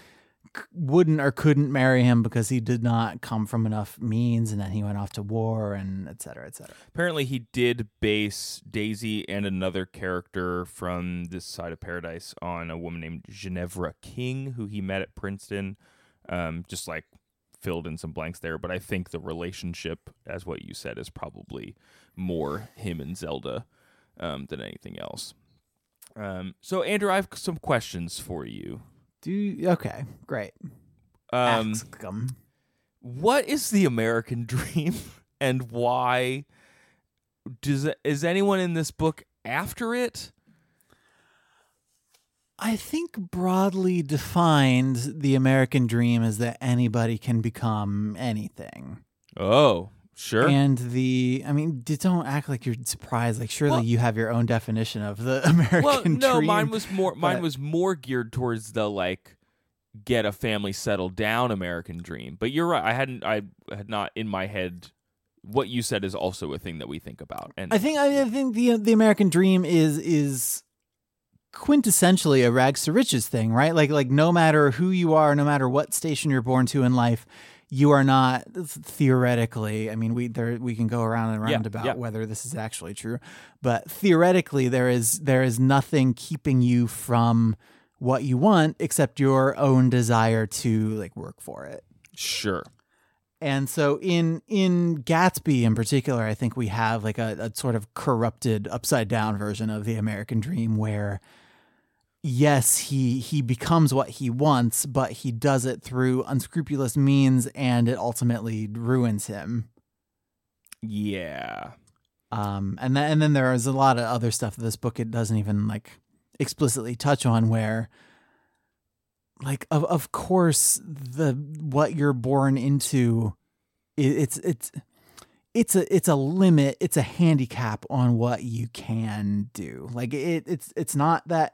wouldn't or couldn't marry him because he did not come from enough means, and then he went off to war and et cetera, et cetera. apparently he did base Daisy and another character from this side of paradise on a woman named Ginevra King, who he met at Princeton. Um, just like filled in some blanks there, but I think the relationship, as what you said, is probably more him and Zelda um, than anything else. Um, so Andrew, I have some questions for you. Do okay, great. Um, Ask 'em. what is the American dream and why does is anyone in this book after it? I think broadly defined, the American dream is that anybody can become anything. Oh, sure. And the, I mean, don't act like you're surprised. Like, surely Well- you have your own definition of the American dream. well, no, dream. mine was more mine but- was more geared towards the like get a family settled down American dream. But you're right. I hadn't I had not in my head what you said is also a thing that we think about. And I think I, I think the the American dream is is quintessentially a rags to riches thing, right? Like like no matter who you are, no matter what station you're born to in life, you are not theoretically. I mean, we there we can go around and around Yeah, about yeah. whether this is actually true, but theoretically, there is there is nothing keeping you from what you want except your own desire to like work for it. sure. And so in in Gatsby in particular, I think we have like a, a sort of corrupted upside down version of the American dream where yes, he he becomes what he wants, but he does it through unscrupulous means and it ultimately ruins him. Yeah. Um and then and then there is a lot of other stuff that this book it doesn't even like explicitly touch on where like of of course the what you're born into i it's it's it's a it's a limit it's a handicap on what you can do like it it's it's not that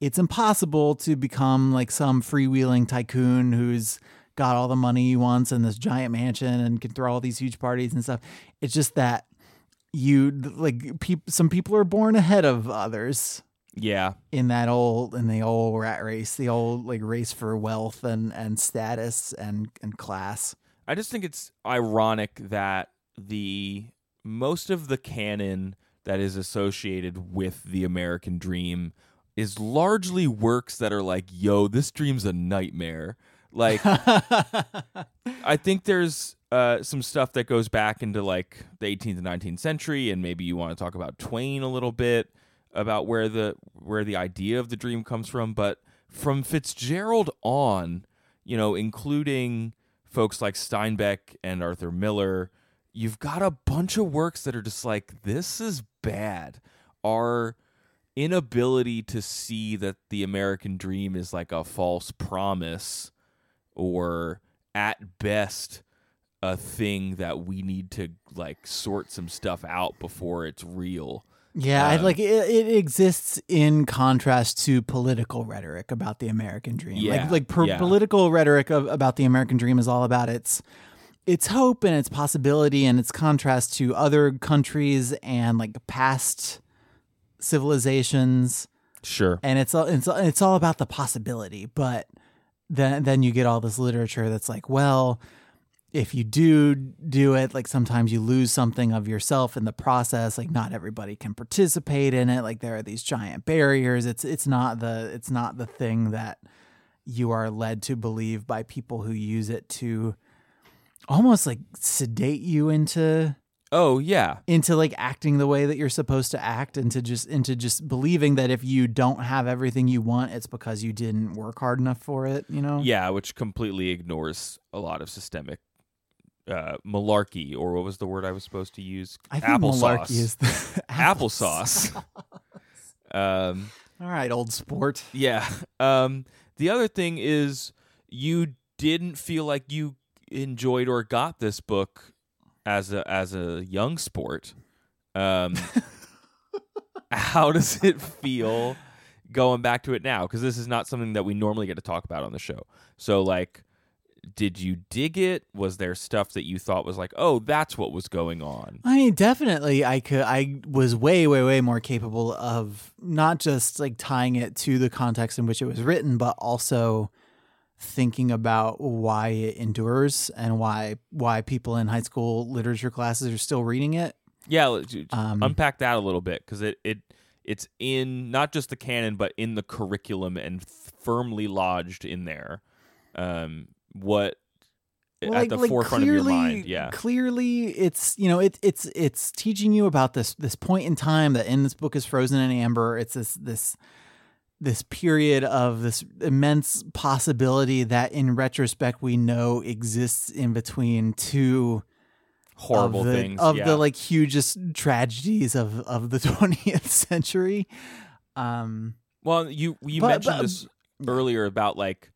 it's impossible to become like some freewheeling tycoon who's got all the money he wants and this giant mansion and can throw all these huge parties and stuff it's just that you like peop, some people are born ahead of others Yeah. in that old in the old rat race, the old like race for wealth and and status and and class. I just think it's ironic that the most of the canon that is associated with the American dream is largely works that are like, yo, this dream's a nightmare. Like I think there's uh, some stuff that goes back into like the 18th and 19th century, and maybe you want to talk about Twain a little bit about where the where the idea of the dream comes from. But from Fitzgerald on, you know, including folks like Steinbeck and Arthur Miller, you've got a bunch of works that are just like this is bad. Our inability to see that the American dream is like a false promise or at best a thing that we need to like sort some stuff out before it's real. Yeah, Um, like it, it exists in contrast to political rhetoric about the American dream. Yeah, like like per- yeah. political rhetoric of, about the American dream is all about its its hope and its possibility and its contrast to other countries and like past civilizations Sure. and it's all it's, all- it's all about the possibility but then then you get all this literature that's like well if you do do it like sometimes you lose something of yourself in the process like not everybody can participate in it like there are these giant barriers it's it's not the it's not the thing that you are led to believe by people who use it to almost like sedate you into Oh yeah. into like acting the way that you're supposed to act into just into just believing that if you don't have everything you want it's because you didn't work hard enough for it you know Yeah, which completely ignores a lot of systemic uh, malarkey, or what was the word I was supposed to use? i think Applesauce. malarkey is the applesauce. um, all right old sport yeah. Um, the other thing is you didn't feel like you enjoyed or got this book as a as a young sport. Um, how does it feel going back to it now? Because this is not something that we normally get to talk about on the show. So, like, did you dig it? Was there stuff that you thought was like, oh, that's what was going on? I mean, definitely, I could. I was way, way, way more capable of not just like tying it to the context in which it was written, but also thinking about why it endures and why why people in high school literature classes are still reading it. Yeah, Um, unpack that a little bit because it it it's in not just the canon but in the curriculum and firmly lodged in there. Um, what Well, at the forefront of your mind? Yeah, Clearly, it's you know it, it's it's teaching you about this this point in time that in this book is frozen in amber. It's this this this period of this immense possibility that in retrospect we know exists in between two horrible of the, things of yeah. the like hugest tragedies of of the 20th century. Um, Well, you you But- mentioned but- this earlier about like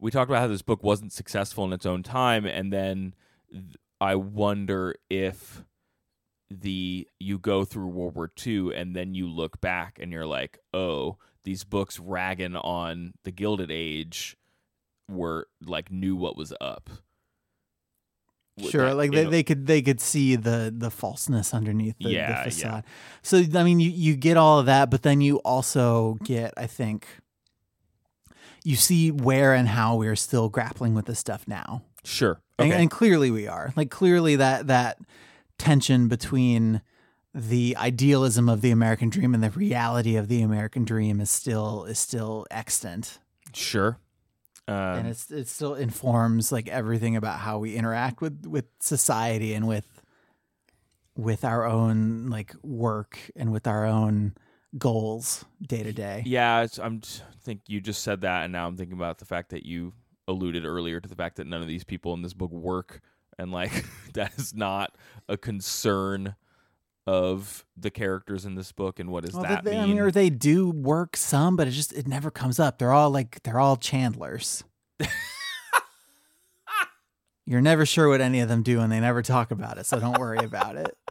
we talked about how this book wasn't successful in its own time, and then th- I wonder if the you go through World War II and then you look back and you're like, oh, these books ragging on the Gilded Age were like knew what was up. Sure that, like they, know- they could they could see the the falseness underneath the, the Yeah, yeah. facade so i mean you you get all of that but then you also get i think you see where and how we're still grappling with this stuff now sure and, and clearly we are like clearly that that tension between the idealism of the american dream and the reality of the american dream is still is still extant sure. Um, and it's it still informs like everything about how we interact with with society and with with our own like work and with our own goals day to day. Yeah, I'm think you just said that, and now I'm thinking about the fact that you alluded earlier to the fact that none of these people in this book work, and like that is not a concern of the characters in this book. And what does Well, that they, mean? I mean, or they do work some, but it just it never comes up. They're all like they're all Chandlers. You're never sure what any of them do, and they never talk about it. So don't worry about it.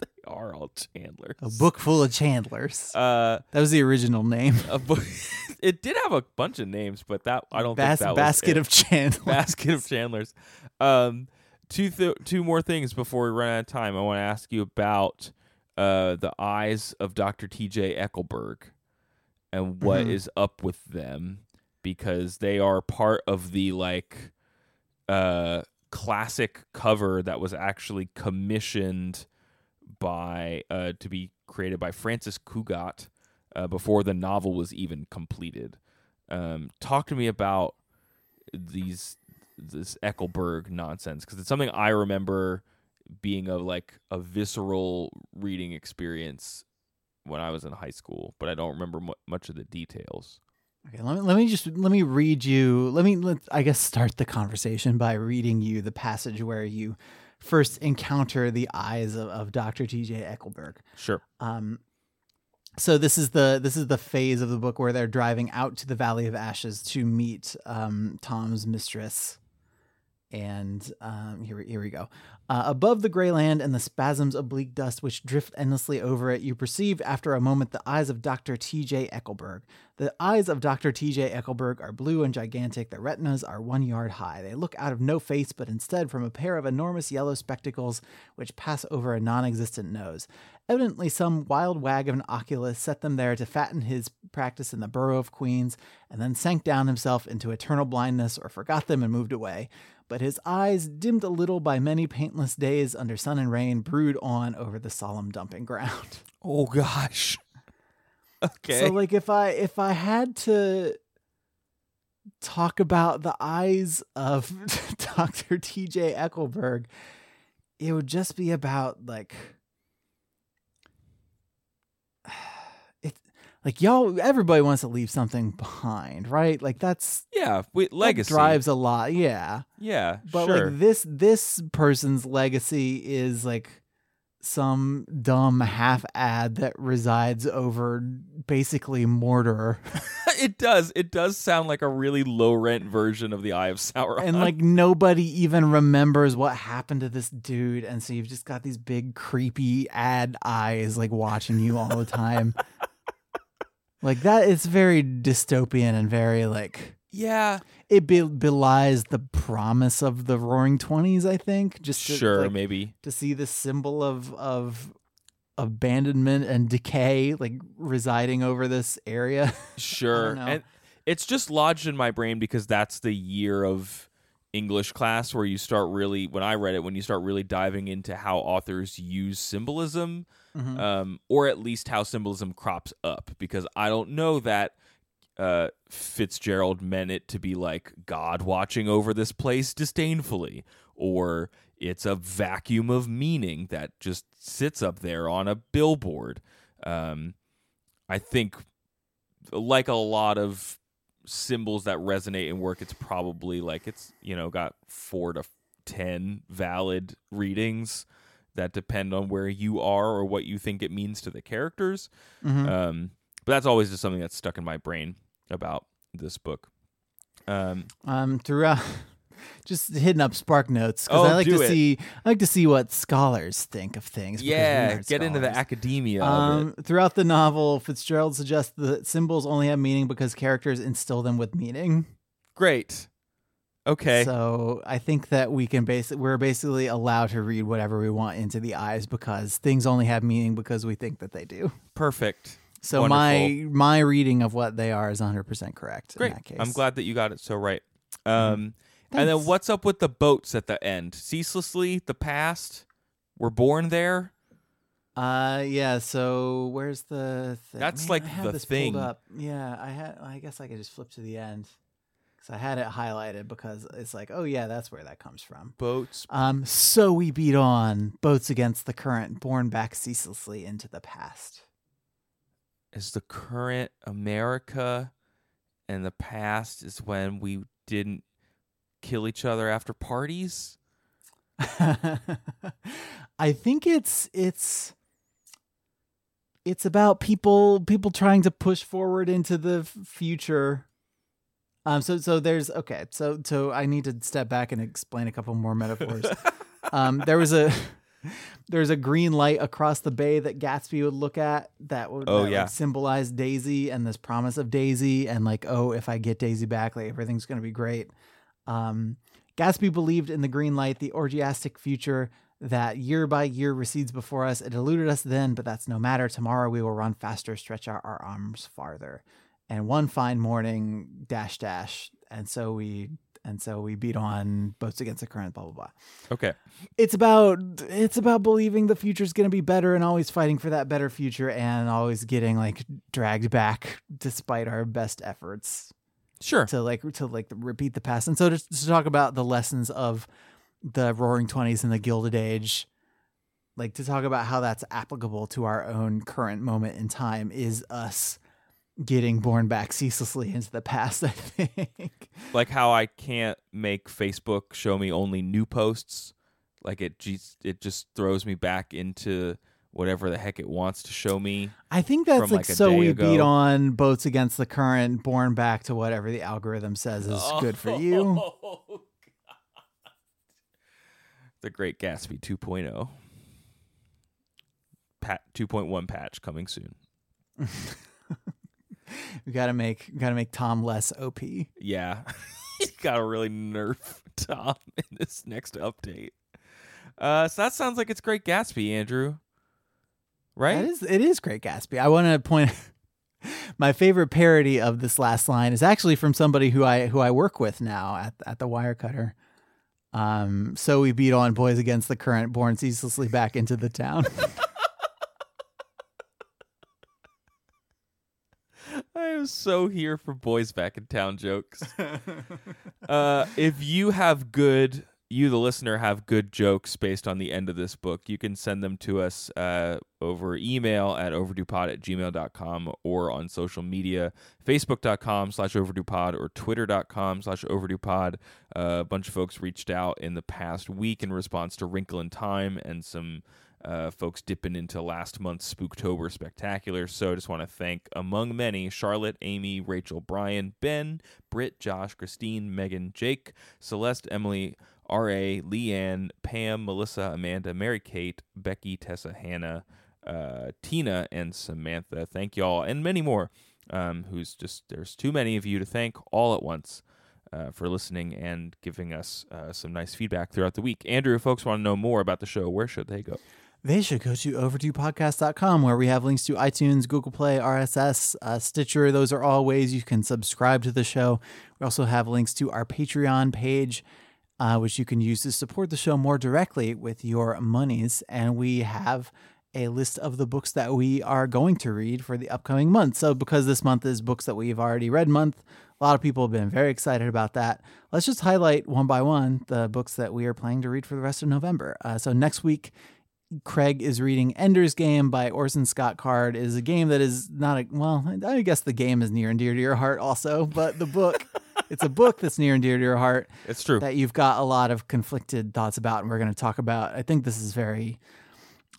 They are all Chandlers. A book full of Chandlers. Uh, That was the original name. a book. it did have a bunch of names, but that I don't Bas- think that basket of Chandlers. basket of Chandlers. Um, two th- two more things before we run out of time. I want to ask you about uh, the eyes of Dr. T.J. Eckleburg and what is Mhm. up with them because they are part of the like uh classic cover that was actually commissioned by uh to be created by Francis Cugat uh, before the novel was even completed. Um, talk to me about these this Eckleburg nonsense because it's something I remember being a like a visceral reading experience when I was in high school, but I don't remember mu- much of the details. Okay, let me let me just let me read you. Let me let I guess start the conversation by reading you the passage where you first encounter the eyes of, of Dr. T.J. Eckleburg. Sure. Um, so this is the this is the phase of the book where they're driving out to the Valley of Ashes to meet um, Tom's mistress. And um, here, here we go. Uh, above the gray land and the spasms of bleak dust which drift endlessly over it, you perceive after a moment the eyes of Dr. T.J. Eckleburg. The eyes of Dr. T.J. Eckleburg are blue and gigantic. Their retinas are one yard high. They look out of no face, but instead from a pair of enormous yellow spectacles which pass over a non existent nose. Evidently, some wild wag of an oculist set them there to fatten his practice in the borough of Queens, and then sank down himself into eternal blindness or forgot them and moved away. But his eyes, dimmed a little by many paintless days under sun and rain, brood on over the solemn dumping ground. Oh gosh. Okay. So like if I if I had to talk about the eyes of Dr. TJ Eckleburg, it would just be about like it like y'all everybody wants to leave something behind, right? Like that's yeah, we, that legacy drives a lot. Yeah. Yeah, But sure. like this this person's legacy is like some dumb half ad that resides over basically mortar it does. It does sound like a really low rent version of the Eye of Sauron. and like nobody even remembers what happened to this dude and so you've just got these big creepy ad eyes like watching you all the time like that it's very dystopian and very like yeah, it be- belies the promise of the roaring 20s i think just to, sure, like, maybe. to see the symbol of of abandonment and decay like residing over this area Sure. And it's just lodged in my brain because that's the year of English class where you start really when I read it when you start really diving into how authors use symbolism Mhm. um, or at least how symbolism crops up because I don't know that uh, Fitzgerald meant it to be like God watching over this place disdainfully, or it's a vacuum of meaning that just sits up there on a billboard. Um, I think, like a lot of symbols that resonate and work, it's probably like it's you know got four to ten valid readings that depend on where you are or what you think it means to the characters. Mhm. Um, but that's always just something that's stuck in my brain about this book. Um, um throughout just hitting up spark notes because Oh, i like to it. see i like to see what scholars think of things yeah, get into the scholars. academia of um, throughout the novel fitzgerald suggests that symbols only have meaning because characters instill them with meaning. Great. Okay. so i think that we can basically we're basically allowed to read whatever we want into the eyes because things only have meaning because we think that they do Perfect. so my my reading of what they are is 100% correct Great. in that case I'm glad that you got it so right. Um, and then what's up with the boats at the end? Ceaselessly, the past. We're born there. Uh yeah, so where's the thing? That's Man, like I have the this thing. Pulled up. Yeah, I had I guess I could just flip to the end. Cuz I had it highlighted because it's like, oh yeah, that's where that comes from. Boats. Um so we beat on boats against the current, borne back ceaselessly into the past. Is the current America, and the past is when we didn't kill each other after parties. I think it's it's it's about people people trying to push forward into the future. Um so so there's okay, so so I need to step back and explain a couple more metaphors. um there was a there's a green light across the bay that Gatsby would look at that would, Oh, that would yeah. symbolize Daisy and this promise of Daisy and like oh if I get Daisy back like everything's going to be great. Um Gatsby believed in the green light, the orgiastic future that year by year recedes before us. It eluded us then, but that's no matter. Tomorrow we will run faster, stretch out our arms farther. And one fine morning, dash dash, and so we and so we beat on boats against the current, blah blah blah. Okay. It's about it's about believing the future's gonna be better and always fighting for that better future and always getting like dragged back despite our best efforts. Sure. to like to like repeat the past and so to, to talk about the lessons of the roaring 20s and the gilded age like to talk about how that's applicable to our own current moment in time is us getting borne back ceaselessly into the past i think like how I can't make Facebook show me only new posts. Like it just it just throws me back into whatever the heck it wants to show me. i think that's like, like, so we ago. beat on boats against the current born back to whatever the algorithm says is good for you Oh, The Great Gatsby 2.0. Pat 2.1 patch coming soon. we gotta make we gotta make tom less op Yeah. gotta really nerf Tom in this next update. Uh, so that sounds like it's Great Gatsby, Andrew. Right? It is. It is Great Gatsby. I want to point. My favorite parody of this last line is actually from somebody who I who I work with now at at the Wirecutter. Um, so we beat on boys against the current, borne ceaselessly back into the town. I am so here for boys back in town jokes. uh, if you have good, you the listener have good jokes based on the end of this book, you can send them to us uh, over email at overduepod at gmail.com or on social media, facebook.com slash overduepod or twitter.com slash overduepod. Uh, a bunch of folks reached out in the past week in response to Wrinkle in Time and some uh, folks dipping into last month's Spooktober Spectacular. So I just want to thank, among many, Charlotte, Amy, Rachel, Brian, Ben, Britt, Josh, Christine, Megan, Jake, Celeste, Emily, R.A., Leanne, Pam, Melissa, Amanda, Mary Kate, Becky, Tessa, Hannah, uh, Tina, and Samantha. Thank y'all, and many more. Um, who's just, there's too many of you to thank all at once. Uh, for listening and giving us uh, some nice feedback throughout the week. Andrew, if folks want to know more about the show, where should they go? they should go to overduepodcast.com where we have links to iTunes, Google Play, RSS, uh, Stitcher. Those are all ways you can subscribe to the show. We also have links to our Patreon page, uh, which you can use to support the show more directly with your monies. And we have a list of the books that we are going to read for the upcoming month. So, because this month is books that we've already read month, a lot of people have been very excited about that. Let's just highlight one by one the books that we are planning to read for the rest of November. Uh, so, next week, Craig is reading Ender's Game by Orson Scott Card. It is a game that is not a well, I guess the game is near and dear to your heart also, but the book it's a book that's near and dear to your heart It's true. that you've got a lot of conflicted thoughts about and we're going to talk about. I think this is very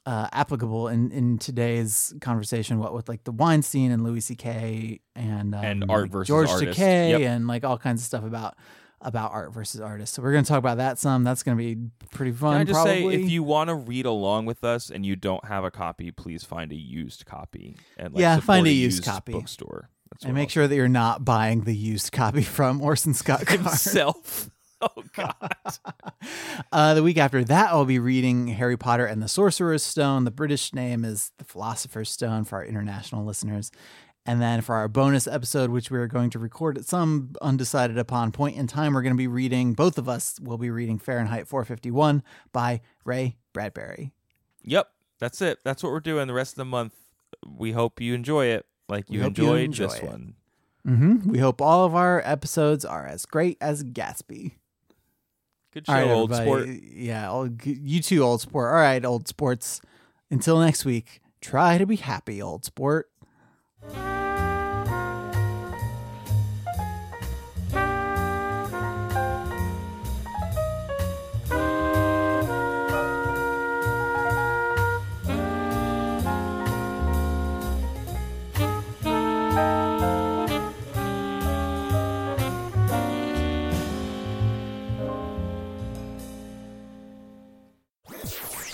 uh, applicable in, in today's conversation. What with like the Weinstein and Louis C.K. and um, And art like versus George artist. Takei Yep. and like all kinds of stuff about about art versus artists. So we're going to talk about that some. That's going to be pretty fun. Can I just probably. say, if you want to read along with us and you don't have a copy, please find a used copy and like, Yeah, find a a used copy. bookstore. That's and make sure that you're not buying the used copy from Orson Scott Card. himself. Oh God! Uh, the week after that, I'll be reading Harry Potter and the Sorcerer's Stone. The British name is the Philosopher's Stone for our international listeners. And then for our bonus episode, which we are going to record at some undecided upon point in time, we're going to be reading, both of us will be reading Fahrenheit 451 by Ray Bradbury. yep, that's it. That's what we're doing the rest of the month. We hope you enjoy it, like you hope you enjoyed enjoy this it. one. hmm We hope all of our episodes are as great as Gatsby. Good show, All right, old sport. Yeah, old, you too, old sport. All right, old sports. Until next week, try to be happy, old sport.